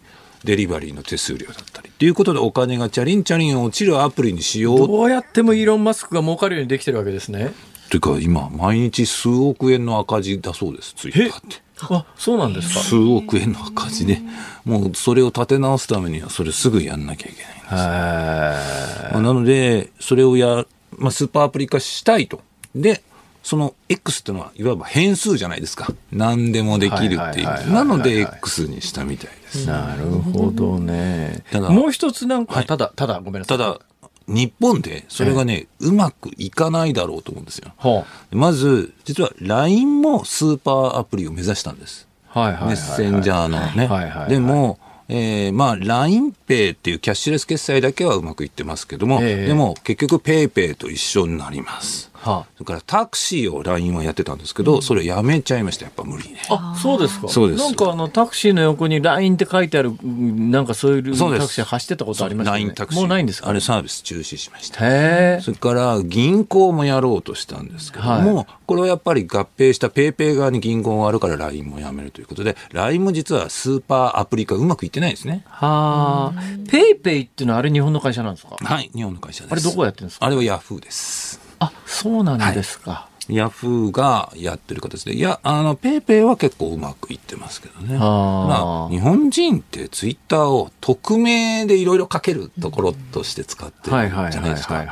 デリバリーの手数料だったり、っていうことでお金がチャリンチャリン落ちるアプリにしようどうやってもイーロン・マスクが儲かるようにできてるわけですね。というか今毎日数億円の赤字だそうですツイッターって。あそうなんですか？数億円の赤字で、もうそれを立て直すためにはそれすぐやんなきゃいけないんです。まあ、なのでそれをや、まあ、スーパーアプリ化したいと。でその X っていうのはいわば変数じゃないですか。何でもできるっていう。なので X にしたみたいです。なるほどね。ただ、もう一つなんか、はい、ただ、ただ、ごめんなさい。ただ、日本でそれがね、うまくいかないだろうと思うんですよ。まず、実は LINE もスーパーアプリを目指したんです。はいはい、メッセンジャーのね。はいはいはい、でも、えー、まあ LINEPay っていうキャッシュレス決済だけはうまくいってますけども、えー、でも結局 PayPay と一緒になります。はあ、それからタクシーを LINE はやってたんですけど、それやめちゃいましたやっぱ無理ね。あそうですか。そうです。なんかあのタクシーの横に LINE って書いてあるなんかそういうタクシー走ってたことありましたね。LINE タクシー。もうないんですか？あれサービス中止しました。へそれから銀行もやろうとしたんですけども、はい、これはやっぱり合併した PayPay 側に銀行があるから LINE もやめるということで LINE も実はスーパーアプリ化うまくいってないですね。はあ。PayPay っていうのはあれ日本の会社なんですか？はい日本の会社です。あれどこやってるんですか？あれはヤフーです。あそうなんですか、はい、ヤフーがやってる形で、いや、あの、ペイペイは結構うまくいってますけどね。まあ、日本人ってツイッターを匿名でいろいろ書けるところとして使ってるじゃないですか。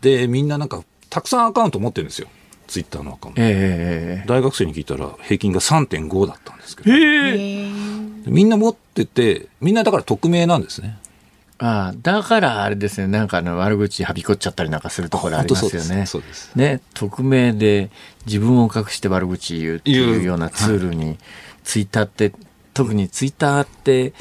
で、みんななんか、たくさんアカウント持ってるんですよ。ツイッターのアカウント。えー、大学生に聞いたら平均が3.5だったんですけど。えー、みんな持ってて、みんなだから匿名なんですね。ああだからあれですねなんかの悪口はびこっちゃったりなんかするところありますよね。そうですね匿名で自分を隠して悪口言うっていうようなツールにツイッターって特にツイッターって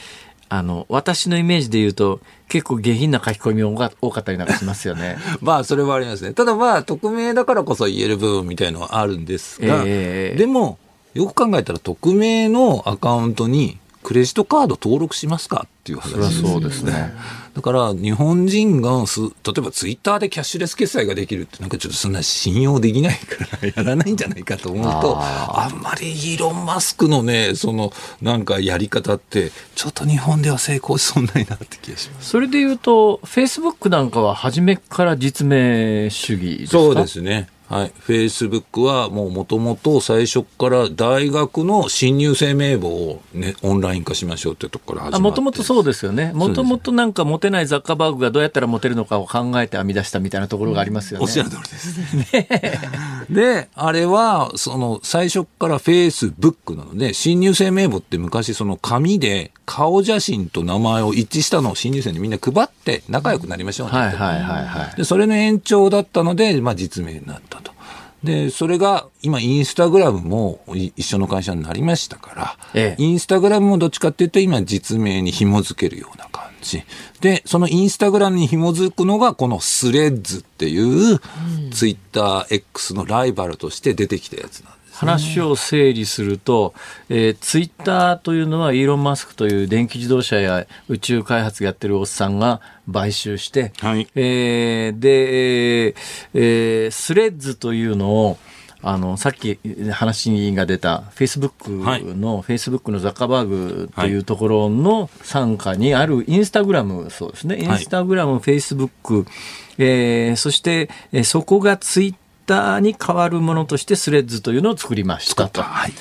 あの私のイメージで言うと結構下品な書き込み多かったりなんかしますよね。まあそれはありますね。ただまあ匿名だからこそ言える部分みたいのはあるんですが、えー、でもよく考えたら匿名のアカウントにクレジットカード登録しますか？っていう話ですそうですね。だから日本人がす、例えばツイッターでキャッシュレス決済ができるって、なんかちょっとそんな信用できないからやらないんじゃないかと思うと、あんまりイーロン・マスクのね、そのなんかやり方って、ちょっと日本では成功しそうないなって気がします。それで言うと、フェイスブックなんかは初めから実名主義ですか？そうですね。はい。フェイスブックはもうもともと最初から大学の新入生名簿をね、オンライン化しましょうってとこから始まって。もともとそうですよね。もともとなんかモテないザッカーバーグがどうやったらモテるのかを考えて編み出したみたいなところがありますよね。おっしゃる通りです。ね、で、あれは、その最初からフェイスブックなので、新入生名簿って昔その紙で顔写真と名前を一致したのを新入生にみんな配って仲良くなりましょうね、はいはいはいはい。で、それの延長だったので、まあ実名になったと。で、それが今インスタグラムも一緒の会社になりましたから、ええ、インスタグラムもどっちかっていうと今実名に紐づけるような感じ。で、そのインスタグラムに紐づくのがこのスレッズっていうツイッター X のライバルとして出てきたやつなんです。話を整理すると、えー、ツイッターというのはイーロン・マスクという電気自動車や宇宙開発やってるおっさんが買収して、はい、えー、で、えー、スレッズというのをあのさっき話が出たフェイスブックの、フェイスブックのザッカーバーグというところの傘下にあるインスタグラム、そうですね、インスタグラム、フェイスブック、えー、そして、えー、そこがツイッターに代わるものとしてスレッズというのを作りましたと。はい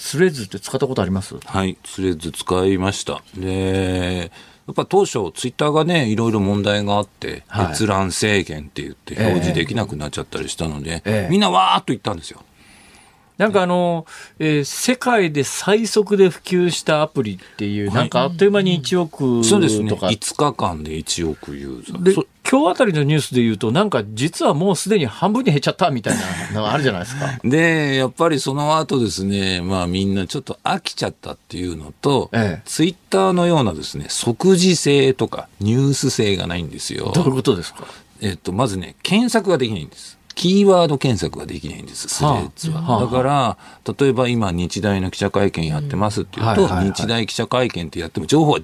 スレッズって使ったことあります？はい、スレッズ使いました。で、やっぱ当初、ツイッターがね、いろいろ問題があって、閲覧制限って言って表示できなくなっちゃったりしたので、えー、みんなわーっと言ったんですよ。なんかあの、えー、世界で最速で普及したアプリっていう、なんかあっという間に1億とか。そうですね。5日間で1億ユーザー。で、今日あたりのニュースで言うと、なんか実はもうすでに半分に減っちゃったみたいなのがあるじゃないですか。で、やっぱりその後ですね、まあみんなちょっと飽きちゃったっていうのと、ええ、ツイッターのようなですね、即時性とかニュース性がないんですよ。どういうことですか？えっと、まずね、検索ができないんです。キーワード検索ができないんです、スレッズは。はあ、だから、例えば今、日大の記者会見やってますっていうと、日大記者会見ってやっても情報は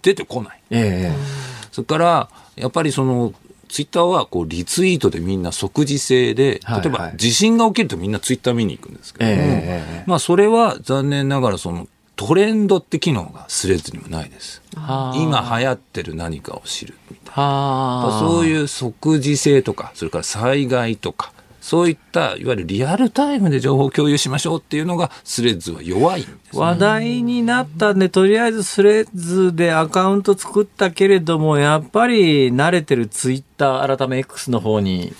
出てこない。えー、それから、やっぱりその、ツイッターはこうリツイートでみんな即時性で、例えば地震が起きるとみんなツイッター見に行くんですけどまあそれは残念ながらそのトレンドって機能がスレッズにもないです。今流行ってる何かを知るみたいな。そういう即時性とか、それから災害とか、そういったいわゆるリアルタイムで情報共有しましょうっていうのがスレッズは弱いんです、ね、話題になったんでとりあえずスレッズでアカウント作ったけれどもやっぱり慣れてるツイッター改め X の方に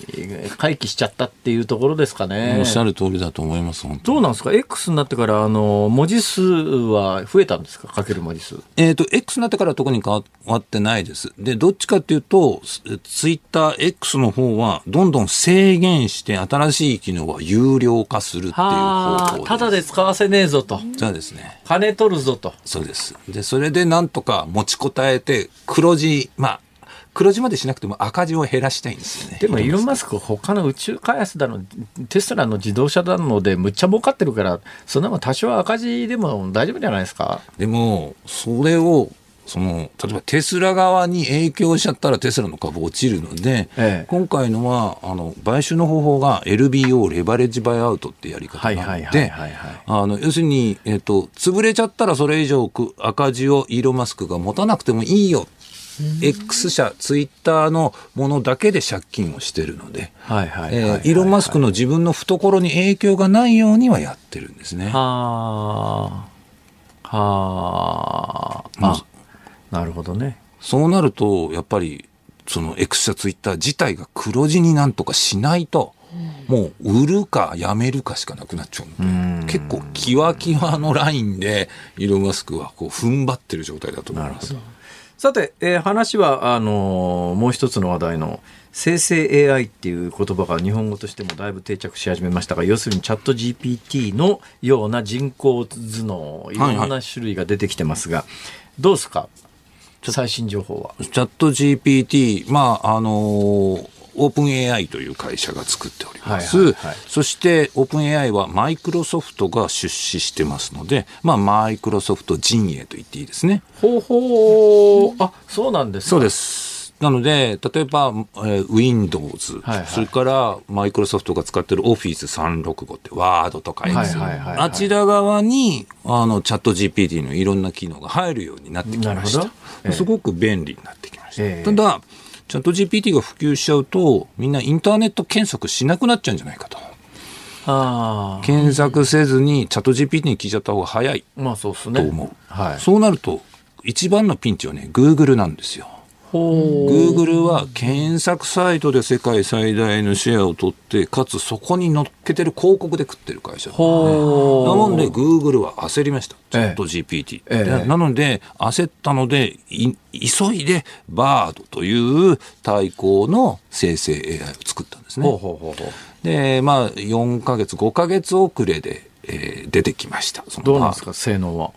回帰しちゃったっていうところですかね。おっしゃる通りだと思います。どうなんですか ?X になってからあの文字数は増えたんですか？書ける文字数。えっ、ー、と X になってから特に変わってないです。でどっちかっていうとツイッター X の方はどんどん制限して新しい機能は有料化するっていう方向ただで使わせねえぞと。そうですね。金取るぞと。そうです。でそれでなんとか持ちこたえて黒字まあ黒字までしなくても赤字を減らしたいんですよね。でもイーロン・マスク他の宇宙開発だのテスラの自動車なのでむっちゃ儲かってるからそんなも多少赤字でも大丈夫じゃないですか？でもそれをその例えばテスラ側に影響しちゃったらテスラの株落ちるので、ええ、今回のはあの買収の方法が LBO レバレッジバイアウトってやり方なので要するに、えーと、潰れちゃったらそれ以上赤字をイーロン・マスクが持たなくてもいいよ X 社、ツイッターのものだけで借金をしてるので、イーロン・マスクの自分の懐に影響がないようにはやってるんですね。はあ。はあ。なるほどね。そうなると、やっぱり、その X 社ツイッター自体が黒字になんとかしないと、もう売るかやめるかしかなくなっちゃうので、結構キワキワのラインでイーロン・マスクはこう踏ん張ってる状態だと思います。さて、えー、話はあのー、もう一つの話題の生成 AI っていう言葉が日本語としてもだいぶ定着し始めましたが要するにチャット GPT のような人工頭脳いろんな種類が出てきてますが、はいはい、どうですか？最新情報は。チャット GPT、まあ、あのーオープン AI という会社が作っております。はいはいはい、そしてオープン AI はマイクロソフトが出資してますので、まあマイクロソフト陣営と言っていいですね。ほうほう。あ、そうなんですそうです。なので、例えば、えー、Windows、はいはい、それからマイクロソフトが使ってる Office365 って、ワードとか Excel、はいはいはいはい、あちら側にあのチャット GPT のいろんな機能が入るようになってきました。えー、すごく便利になってきました。えー、ただ、チャット GPT が普及しちゃうと、みんなインターネット検索しなくなっちゃうんじゃないかと。あ検索せずにチャット GPT に聞いちゃった方が早いと思う。まあそうすねはい、そうなると、一番のピンチはね、Google なんですよ。グーグルは検索サイトで世界最大のシェアを取って、かつそこに乗っけてる広告で食ってる会社、ね、なので、グーグルは焦りました、チャット GPT、ええ、なので、焦ったので、急いでバードという対抗の生成 AI を作ったんですね。ほうほうほうほう。で、まあ、4か月、5か月遅れで、えー、出てきました。どうなんですか、性能は。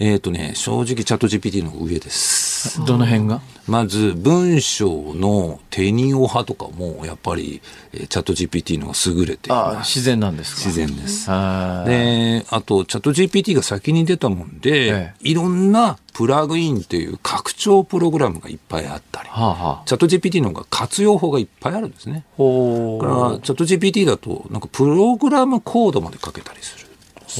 えっ、ー、とね、正直チャット GPT の上です。どの辺が？まず、文章の手におはとかも、やっぱり、えー、チャット GPT のが優れています。自然なんですか？自然です。で、あと、チャット GPT が先に出たもんで、ええ、いろんなプラグインっていう拡張プログラムがいっぱいあったり、はあはあ、チャット GPT の方が活用法がいっぱいあるんですね。だから、チャット GPT だと、なんかプログラムコードまで書けたりする。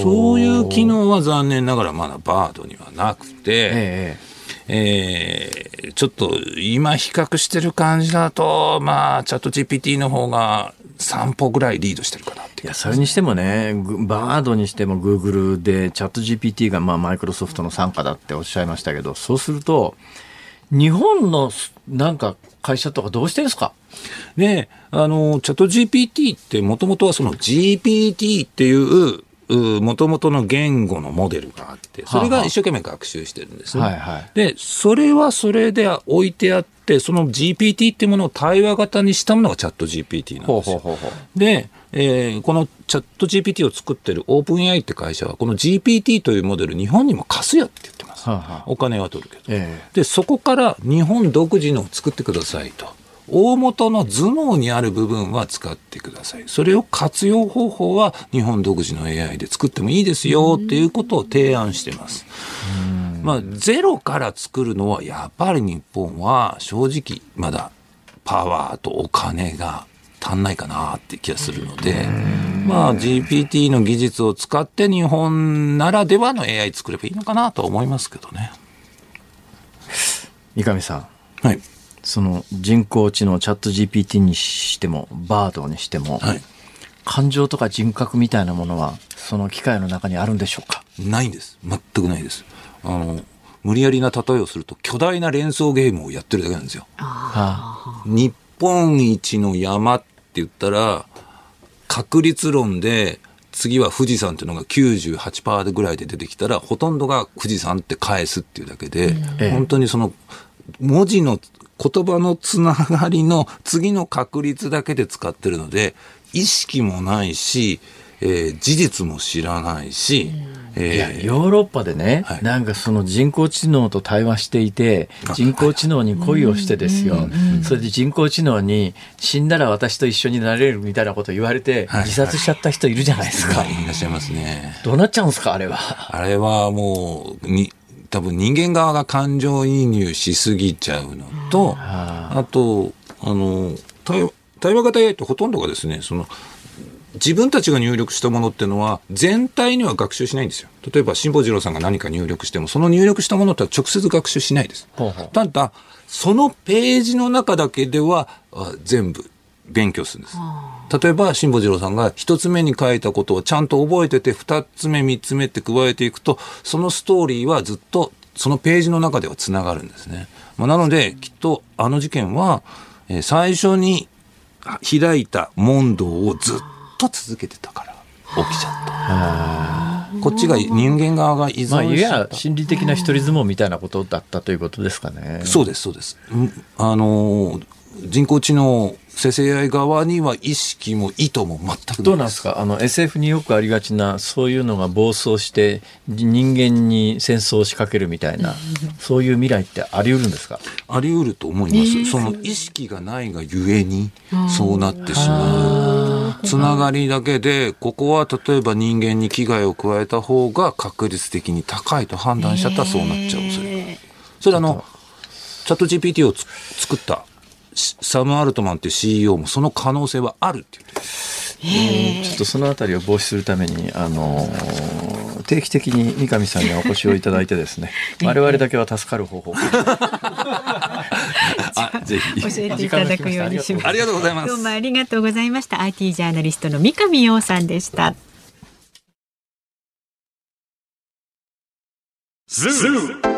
そういう機能は残念ながらまだバードにはなくて、ええ。えー、ちょっと今比較してる感じだと、まあ、チャット GPT の方が3歩ぐらいリードしてるかなっていや、それにしてもね、バードにしてもグーグルで、チャット GPT がまあマイクロソフトの傘下だっておっしゃいましたけど、そうすると、日本のなんか会社とかどうしてんですか？ねあの、チャット GPT ってもともとはその GPT っていうもともとの言語のモデルがあって、それが一生懸命学習してるんですね。はいはい、で、それはそれで置いてあって、その GPT っていうものを対話型にしたものがチャット GPT なんですよ。ほうほうほうで、えー、このチャット GPT を作ってるオープン AI って会社は、この GPT というモデル、日本にも貸すよって言ってます。はあはあ、お金は取るけど、えー、で、そこから日本独自のを作ってくださいと。大元の頭脳にある部分は使ってください。それを活用方法は日本独自の AI で作ってもいいですよっていうことを提案してます。まあ、ゼロから作るのはやっぱり日本は正直まだパワーとお金が足んないかなって気がするので、まあ GPT の技術を使って日本ならではの AI 作ればいいのかなと思いますけどね。三上さん。はい。その人工知能チャット GPT にしてもバードにしても、はい、感情とか人格みたいなものはその機械の中にあるんでしょうか？ないんです。全くないです。あの無理やりな例えをすると巨大な連想ゲームをやってるだけなんですよ。日本一の山って言ったら確率論で次は富士山っていうのが98%ぐらいで出てきたらほとんどが富士山って返すっていうだけで、うん、本当にその文字の言葉のつながりの次の確率だけで使ってるので、意識もないし、えー、事実も知らないし、えー、いやヨーロッパでね、はい、なんかその人工知能と対話していて人工知能に恋をしてですよ、それで人工知能に死んだら私と一緒になれるみたいなことを言われて自殺しちゃった人いるじゃないですか、はい、いらっしゃいますね。どうなっちゃうんですかあれは。あれはもうに多分人間側が感情移入しすぎちゃうのと、あと、あの、対対話型 AI ってほとんどがですね、その、自分たちが入力したものっていうのは全体には学習しないんですよ。例えば辛坊治郎さんが何か入力してもその入力したものとは直接学習しないです。ほうほうただそのページの中だけでは全部勉強するんです。例えば辛坊治郎さんが一つ目に書いたことをちゃんと覚えてて二つ目三つ目って加えていくとそのストーリーはずっとそのページの中ではつながるんですね。まあ、なのできっとあの事件は、えー、最初に開いた問答をずっと続けてたから起きちゃった。こっちが人間側が依存しまあ、いや心理的な一人相撲みたいなことだったということですかね。そうですそうです。あの人工知能生成 AI 側には意識も意図も全くどうなんですか？あの SF によくありがちなそういうのが暴走して人間に戦争を仕掛けるみたいな そういう未来ってあり得るんですか？あり得ると思います、その意識がないがゆえにそうなってしまう。つながりだけでここは例えば人間に危害を加えた方が確率的に高いと判断しちゃったらそうなっちゃう。恐れがそれあのチャット GPT を作ったサム・アルトマンっていう CEO もその可能性はあるって言ってちょっとそのあたりを防止するために、あのー、定期的に三上さんにお越しをいただいてですね、我々だけは助かる方法。あ、ぜひ教えていただくようにします。ありがとうございます。どうもありがとうございました。IT ジャーナリストの三上洋さんでした。ズーム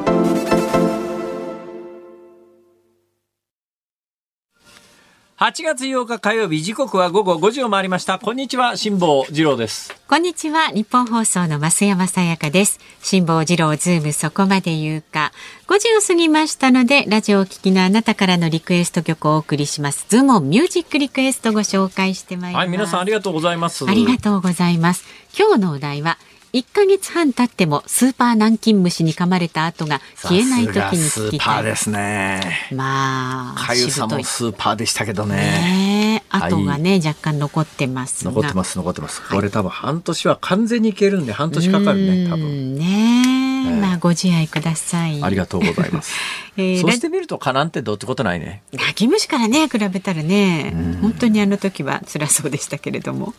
8月8日火曜日時刻は午後5時を回りました。こんにちは辛坊治郎です。こんにちはニッポン放送の増山さやかです。辛坊治郎ズームそこまで言うか。5時を過ぎましたのでラジオを聞きのあなたからのリクエスト曲をお送りします。ズームミュージックリクエストご紹介してまいります。はい皆さんありがとうございますありがとうございます今日のお題は1ヶ月半経ってもスーパー南京虫に噛まれた後が消えない時にスーパーですね。まあ、かゆさもスーパーでしたけどね。ね後がね、はい、若干残ってます残ってます残ってます。これ多分半年は完全にいけるんで半年かかるね多分。ねまあご自愛ください。ありがとうございます。えー、そうしてみるとかなんてどうってことないね。泣き虫からね比べたらね、本当にあの時は辛そうでしたけれども。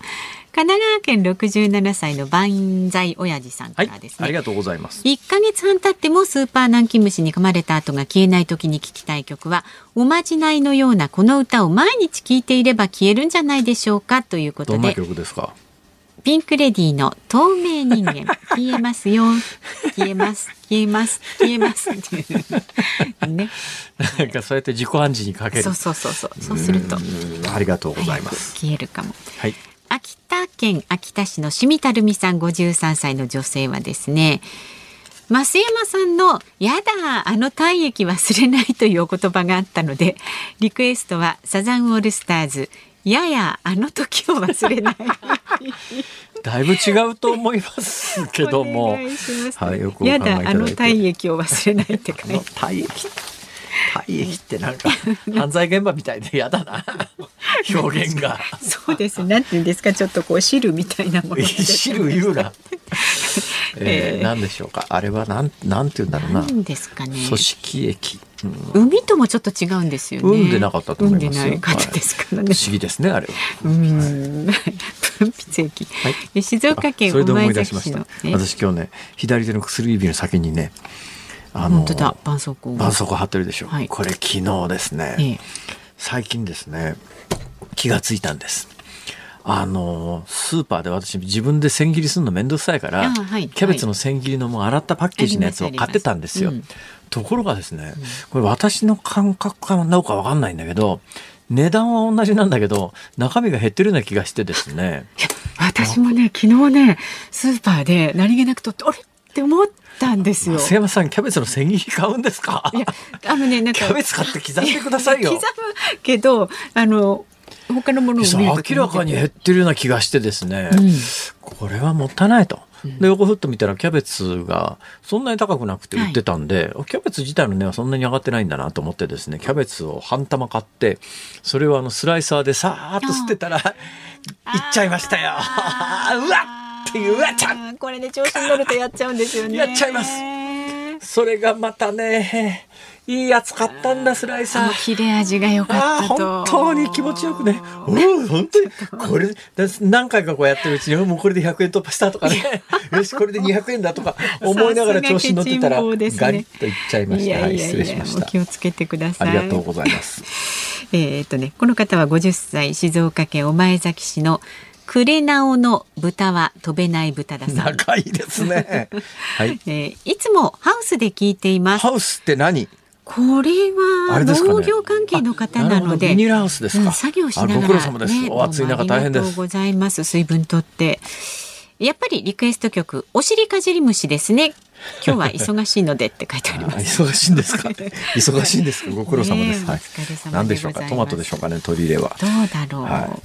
神奈川県67歳の万歳親父さんからですね、はい、ありがとうございます1ヶ月半経ってもスーパー南京虫に噛まれた後が消えない時に聞きたい曲はおまじないのようなこの歌を毎日聴いていれば消えるんじゃないでしょうかということでどんな曲ですか？ピンクレディーの透明人間。消えますよ。消えます。消えます。消えます。ね。なんかそうやって自己暗示にかける。そうそうそうそう。そうすると。ありがとうございます。消えるかも。はい。秋田県秋田市のしみたるみさん53歳の女性はですね増山さんの「やだあの体液忘れない」というお言葉があったのでリクエストはサザンオールスターズ「ややあの時を忘れない」だいぶ違うと思いますけども。はい、よくやだあの体液を忘れないって書いて。体液体液ってなんか 犯罪現場みたいで嫌だな。表現が。そうですなんて言うんですか？ちょっとこう汁みたいなもの。汁言うな。えー、何でしょうか？あれはなんなんて言うんだろうな。何ですかね。組織液、うん、海ともちょっと違うんですよね。産んでなかったと思います産んでない方ですからね、不思議ですねあれは。うん。分泌液、はい、静岡県御前崎市の、私今日ね左手の薬指の先にねあの絆創膏絆創膏貼ってるでしょ、はい、これ昨日ですね、ええ、最近ですね気がついたんです。あのスーパーで私自分で千切りするの面倒くさいから、はい、キャベツの千切りのもう洗ったパッケージのやつを買ってたんですよ、うん、ところがですねこれ私の感覚かどうかわかんないんだけど値段は同じなんだけど中身が減ってるような気がしてですね私もね昨日ねスーパーで何気なくとってあれ？って思ったんですよ。松山さんキャベツの千切り買うんですか？いやあのねなんかキャベツ買って刻んでくださいよ。刻むけどあの他のものを明らかに減ってるような気がしてですね、うん、これはもったいないと。で横ふっと見たらキャベツがそんなに高くなくて売ってたんで、はい、キャベツ自体の値はそんなに上がってないんだなと思ってですねキャベツを半玉買ってそれをあのスライサーでさーっと捨てたらいっちゃいましたよ。うわっていうわちゃん。これで調子に乗るとやっちゃうんですよね。やっちゃいます。それがまたねいいやつ買ったんだスライサー。切れ味が良かった本当に気持ちよくね。うん本当に。これ何回かこうやってるうちにもうこれで100円突破したとかね。よしこれで200円だとか思いながら調子に乗ってたら、ね、ガリッといっちゃいました、はい、失礼しました。気をつけてください。ありがとうございます。えっとねこの方は50歳静岡県御前崎市のクレナオの豚は飛べない豚だ。長いですね。はい、えー、いつもハウスで聞いています。ハウスって何？これは農業関係の方なので、ビニールハウスですか。うん、作業しながら、ね。お暑い中大変です。ありがとうございます。水分取って。やっぱりリクエスト曲お尻かじり虫ですね。今日は忙しいのでって書いてあります。忙しいんですか？忙しいんですか？ご苦労様です。はい。何でしょうか？トマトでしょうかね。取り入れは。どうだろう。はい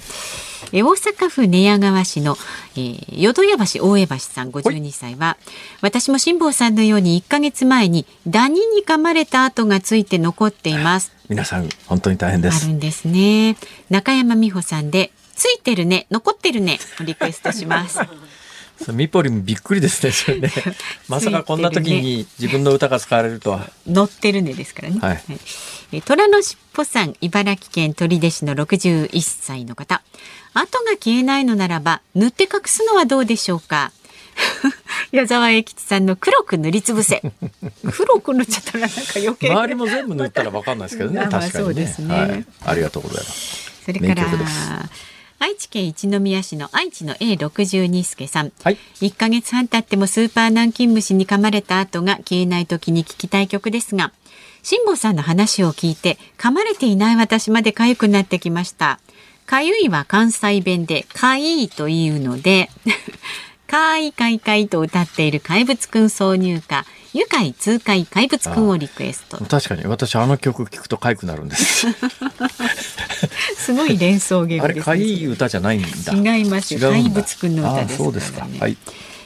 え大阪府寝屋川市の、えー、淀屋橋大江橋さん52歳は私も辛坊さんのように1か月前にダニに噛まれた跡がついて残っています皆さん本当に大変ですあるんですね中山美穂さんでついてるね残ってるねリクエストします ミポリンびっくりですね。ね。まさかこんな時に自分の歌が使われるとは。乗ってるねですからね。はい。え虎のしっぽさん、茨城県取手市の61歳の方。跡が消えないのならば、塗って隠すのはどうでしょうか？矢沢永吉さんの黒く塗りつぶせ。黒く塗っちゃったらなんか余計。周りも全部塗ったらわかんないですけどね。確かにね。ねはい。ありがとうございます。それから。愛知県一宮市の愛知の A62 助さん、はい、1ヶ月半経ってもスーパー南京虫に噛まれた後が消えない時に聞きたい曲ですが辛坊さんの話を聞いて噛まれていない私まで痒くなってきました。かゆいは関西弁でかいいというのでかいかいかいと歌っている怪物くん挿入歌。愉快痛快怪物くんをリクエスト。確かに私あの曲聞くと痒くなるんです。すごい連想ゲームです、ね、あれい歌じゃないんだ。違いますよ。怪物くんの歌です、ね、そうですか。はい。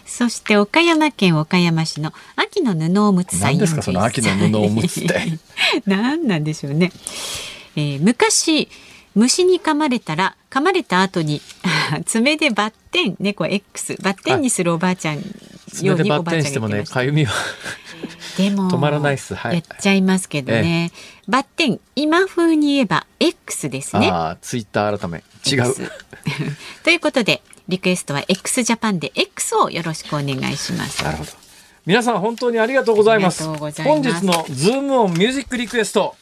そして岡山県岡山市の秋の布おむつさんですかその秋の布おむつって。何なんでしょうね、えー、昔虫に噛まれたら噛まれた後に 爪でバッテン猫 X バッテンにするおばあちゃんようにおばあちゃんが言ってまねかゆみは でも止まらないっす、はい、やっちゃいますけどね、ええ、バッテン今風に言えば X ですね。あツイッター改め。違う。ということでリクエストは X ジャパンで X をよろしくお願いします。なるほど。皆さん本当にありがとうございます。本日のズームオンミュージックリクエスト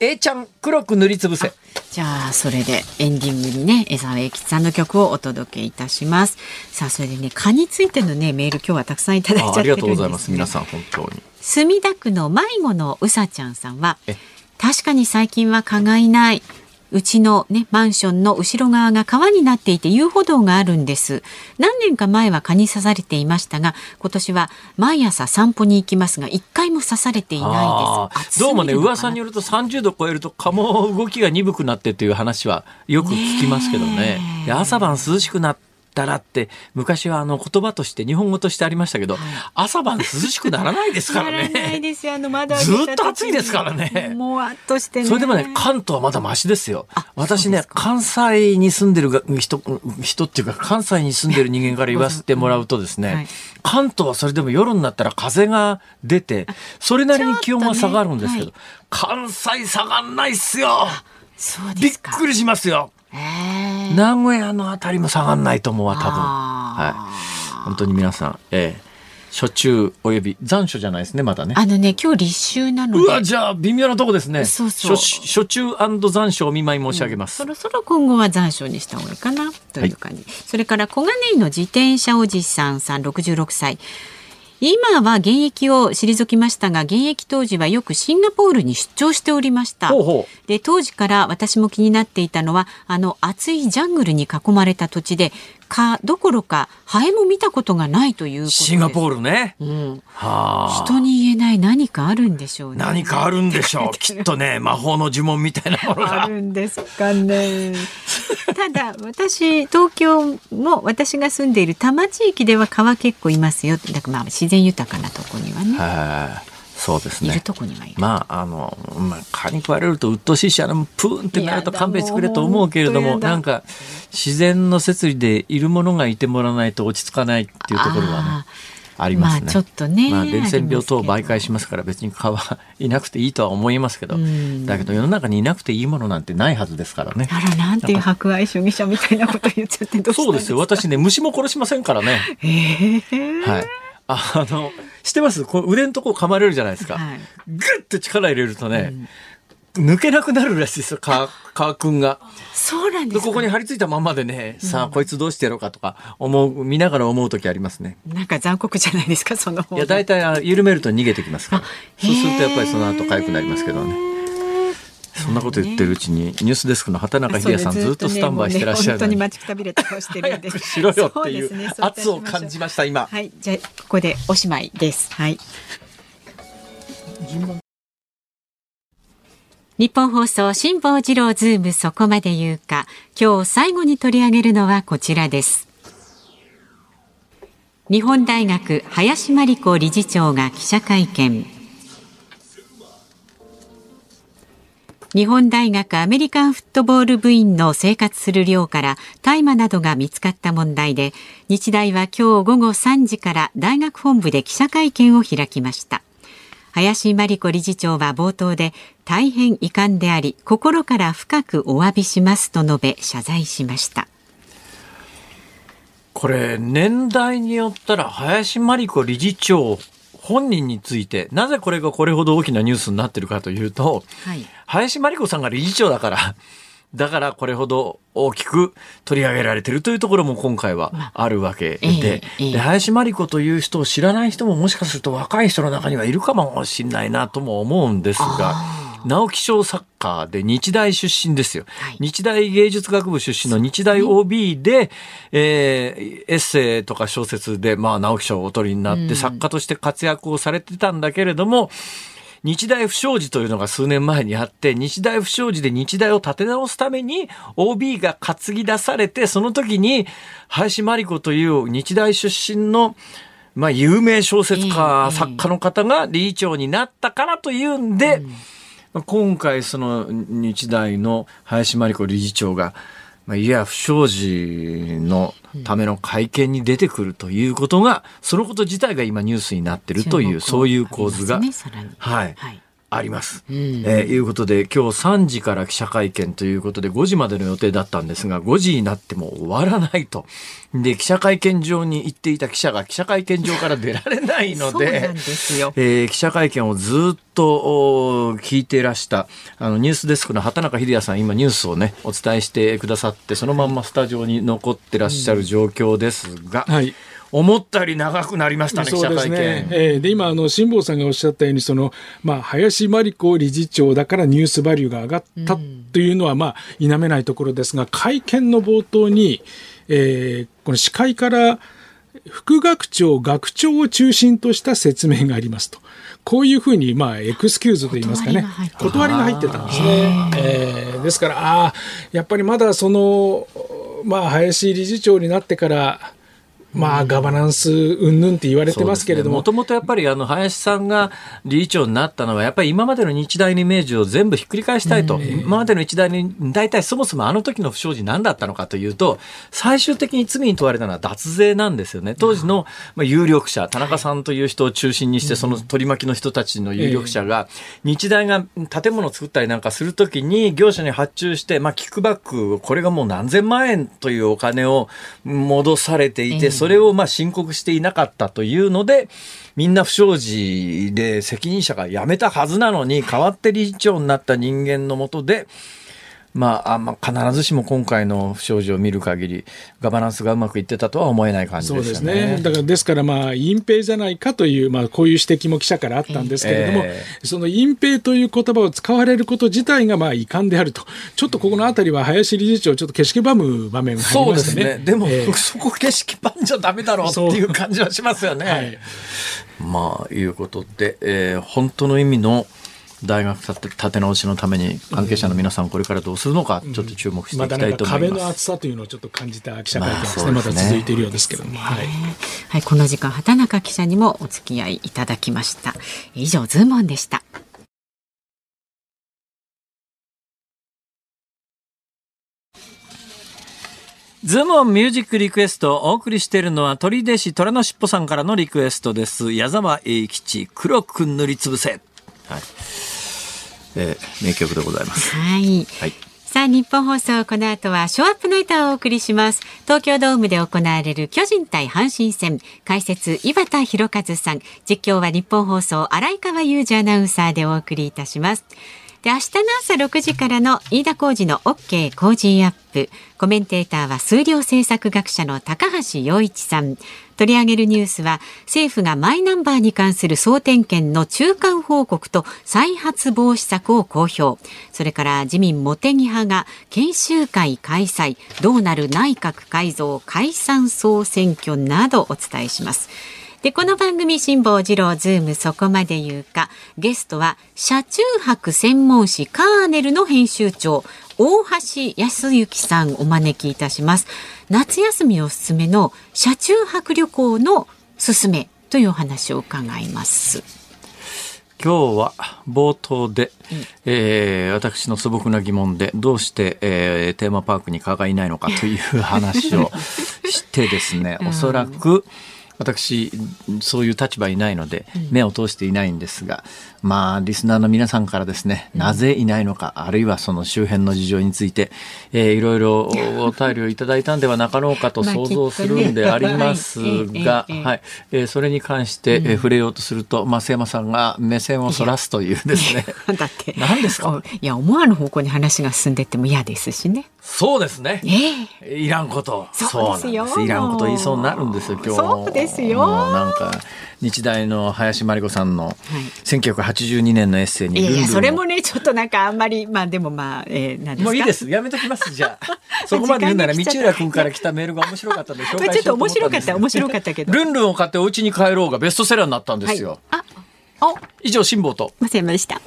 A ちゃん黒く塗りつぶせ。じゃあそれでエンディングにね江沢永吉さんの曲をお届けいたします。さあそれでね蚊についてのねメール今日はたくさんいただいちゃってるんです、ね、ありがとうございます皆さん本当に。墨田区の迷子のうさちゃんさんは確かに最近は蚊がいないうちのね、マンションの後ろ側が川になっていて遊歩道があるんです。何年か前は蚊に刺されていましたが、今年は毎朝散歩に行きますが、一回も刺されていないです。どうもね、噂によると30度超えると蚊も動きが鈍くなってという話はよく聞きますけどね。ね朝晩涼しくなったらって昔はあの言葉として日本語としてありましたけど、はい、朝晩涼しくならないですからね。ないですよあのずっと暑いですからね。もわっとして、ね、それでもね関東はまだマシですよ。私ね関西に住んでる人人っていうか関西に住んでる人間から言わせてもらうとですね、はい、関東はそれでも夜になったら風が出てそれなりに気温は下がるんですけど、ねはい、関西下がんないっすよ。びっくりしますよ。名古屋のあたりも下がんないと思うわ多分。はい。本当に皆さんええ。初中および残暑じゃないですねまだね。あのね今日立秋なので。うわじゃあ微妙なとこですね。そうそう。初中残暑お見舞い申し上げます、うん、そろそろ今後は残暑にした方がいいかなという感じ、はい、それから小金井の自転車おじさんさん66歳今は現役を退きましたが現役当時はよくシンガポールに出張しておりました。で当時から私も気になっていたのはあの暑いジャングルに囲まれた土地でかどころかハエも見たことがないというシンガポールね、うん、は人に言えない何かあるんでしょうね。何かあるんでしょう。きっとね魔法の呪文みたいなものが。あるんですかね。ただ私東京も私が住んでいる多摩地域では川結構いますよ。だからまあ自然豊かなとこにはねそうですね。いるとこにはいる。まあ、あの、まあ、蚊に食われると鬱陶しいし、あの、プーンってなると勘弁してくれと思うけれども、なんか、自然の摂理でいるものがいてもらわないと落ち着かないっていうところはね。ありますね。まあ、ちょっとね。まあ、伝染病等を媒介しますから、別に蚊はいなくていいとは思いますけど、だけど世の中にいなくていいものなんてないはずですからね。あら、なんていう博愛主義者みたいなこと言っちゃってそうですよ。私ね、虫も殺しませんからね。えー、はい。あの、してます？こ腕のとこ噛まれるじゃないですか。はい、グッて力入れるとね、うん、抜けなくなるらしいですよ、か、かくんが。そうなんですここに張り付いたままでね、さあ、こいつどうしてやろうかとか、思う、見ながら思う時ありますね。なんか残酷じゃないですか、そのいや、大体、緩めると逃げてきますから。そうするとやっぱりその後痒くなりますけどね。そんなこと言ってるうちにニュースデスクの畑中秀也さんずっとスタンバイしてらっしゃる、ね、本当に待ちくたびれてしてるんでしろよっていう圧を感じました今。はいじゃここでおしまいです。はい。日本放送辛坊治郎ズームそこまで言うか。今日最後に取り上げるのはこちらです。日本大学林真理子理事長が記者会見日本大学アメリカンフットボール部員の生活する寮から大麻などが見つかった問題で日大は今日午後3時から大学本部で記者会見を開きました。林真理子理事長は冒頭で大変遺憾であり心から深くお詫びしますと述べ謝罪しました。これ年代によったら林真理子理事長本人についてなぜこれがこれほど大きなニュースになってるかというと、はい、林真理子さんが理事長だから、だからこれほど大きく取り上げられてるというところも今回はあ。るわけで、えで林真理子という人を知らない人ももしかすると若い人の中にはいるかもしれないなとも思うんですが、直木賞作家で日大出身ですよ、はい、日大芸術学部出身の日大 OB で、えー、エッセイとか小説で、まあ、直木賞をお取りになって、作家として活躍をされてたんだけれども、日大不祥事というのが数年前にあって、日大不祥事で日大を立て直すために OB が担ぎ出されて、その時に林真理子という日大出身のまあ、有名小説家、作家の方が理事長になったからというんで、うん今回その日大の林真理子理事長が、まあ、いや不祥事のための会見に出てくるということが、そのこと自体が今ニュースになってるという、そういう構図が、はい、あります。うん、えー、いうことで今日3時から記者会見ということで5時までの予定だったんですが5時になっても終わらないと。で記者会見場に行っていた記者が記者会見場から出られないのでえー、記者会見をずっと聞いていらしたあのニュースデスクの畑中秀也さん今ニュースをねお伝えしてくださってそのまんまスタジオに残ってらっしゃる状況ですが。うんはい思ったより長くなりましたね、そうですね。えー、で、今、あの、辛坊さんがおっしゃったように、その、まあ、林真理子理事長だからニュースバリューが上がったというのは、まあ、否めないところですが、会見の冒頭に、えー、この司会から、副学長、学長を中心とした説明がありますと。こういうふうに、まあ、エクスキューズと言いますかね、断りが入ってたんですね。えー、ですから、ああ、やっぱりまだその、まあ、林理事長になってから、まあ、ガバナンスうんぬんって言われてますけれども。もともとやっぱりあの林さんが理事長になったのは、やっぱり今までの日大のイメージを全部ひっくり返したいと、今までの日大に、大体そもそもあの時の不祥事何だったのかというと、最終的に罪に問われたのは脱税なんですよね。当時のまあ有力者、田中さんという人を中心にして、その取り巻きの人たちの有力者が、日大が建物を作ったりなんかするときに業者に発注して、まあ、キックバック、これがもう何千万円というお金を戻されていて、それをまあ申告していなかったというので、みんな不祥事で責任者が辞めたはずなのに、代わって理事長になった人間のもとで、まあ、あまあ、必ずしも今回の不祥事を見る限り、ガバナンスがうまくいってたとは思えない感じですね。だからですから、まあ、隠蔽じゃないかという、まあ、こういう指摘も記者からあったんですけれども、えー、その隠蔽という言葉を使われること自体が、まあ、遺憾であると。ちょっとここのあたりは、林理事長、ちょっと景色ばむ場面がありましたね。そうですね。でも、えー、そこ景色ばんじゃダメだろうっていう感じはしますよね。はい、まあ、いうことで、えー、本当の意味の、大学立て直しのために関係者の皆さんこれからどうするのかちょっと注目していきたいと思います、ま、壁の厚さというのをちょっと感じた記者会見ですね,、まだ続いているようですけども、はい、はい、この時間畑中記者にもお付き合いいただきました。以上ズームオンでした。ズームオンミュージックリクエストをお送りしているのは取手市虎のしっぽさんからのリクエストです。矢沢永吉、黒く塗りつぶせ。はい。えー、名曲でございます。はい。はい。さあ、日本放送、この後は、ショーアップナイターをお送りします。東京ドームで行われる巨人対阪神戦。解説、井端弘和さん。実況は日本放送、荒井川裕二アナウンサーでお送りいたします。で、明日の朝6時からの飯田浩二の OK 工事アップ。コメンテーターは数量政策学者の高橋洋一さん。取り上げるニュースは政府がマイナンバーに関する総点検の中間報告と再発防止策を公表。それから自民茂木派が研修会開催どうなる内閣改造解散総選挙などお伝えします。で、この番組辛坊治郎ズームそこまで言うか、ゲストは車中泊専門誌カーネルの編集長、大橋康之さんお招きいたします。夏休みおすすめの車中泊旅行のすすめというお話を伺います。今日は冒頭で、うん、えー、私の素朴な疑問でどうして、えー、テーマパークに蚊がいないのかという話を してですね、おそらく、私そういう立場にないので目を通していないんですが、まあリスナーの皆さんからですねなぜいないのかあるいはその周辺の事情について、えー、いろいろお便りをいただいたんではなかろうかと 想像するんでありますが、はい、えー、それに関して、えー、触れようとすると増山さんが目線をそらすというですね。だって。何ですか？いや思わぬ方向に話が進んでっても嫌ですしね。そうですね、えー、いらんこと。そうですよ。いらんこと言いそうになるんですよ今日。そうですよ。なんか日大の林真理子さんの、はい、1982年のエッセイにいやいやそれもねちょっとなんかあんまりまあでもまあ、えー、何ですか？もういいです。やめときますじゃあ。そこまで言うなら道浦君から来たメールが面白かったんで紹介しようちょっと面白かった面白かったけど。ルンルンを買ってお家に帰ろうがベストセラーになったんですよ、はい、あ以上辛抱と。ませんでした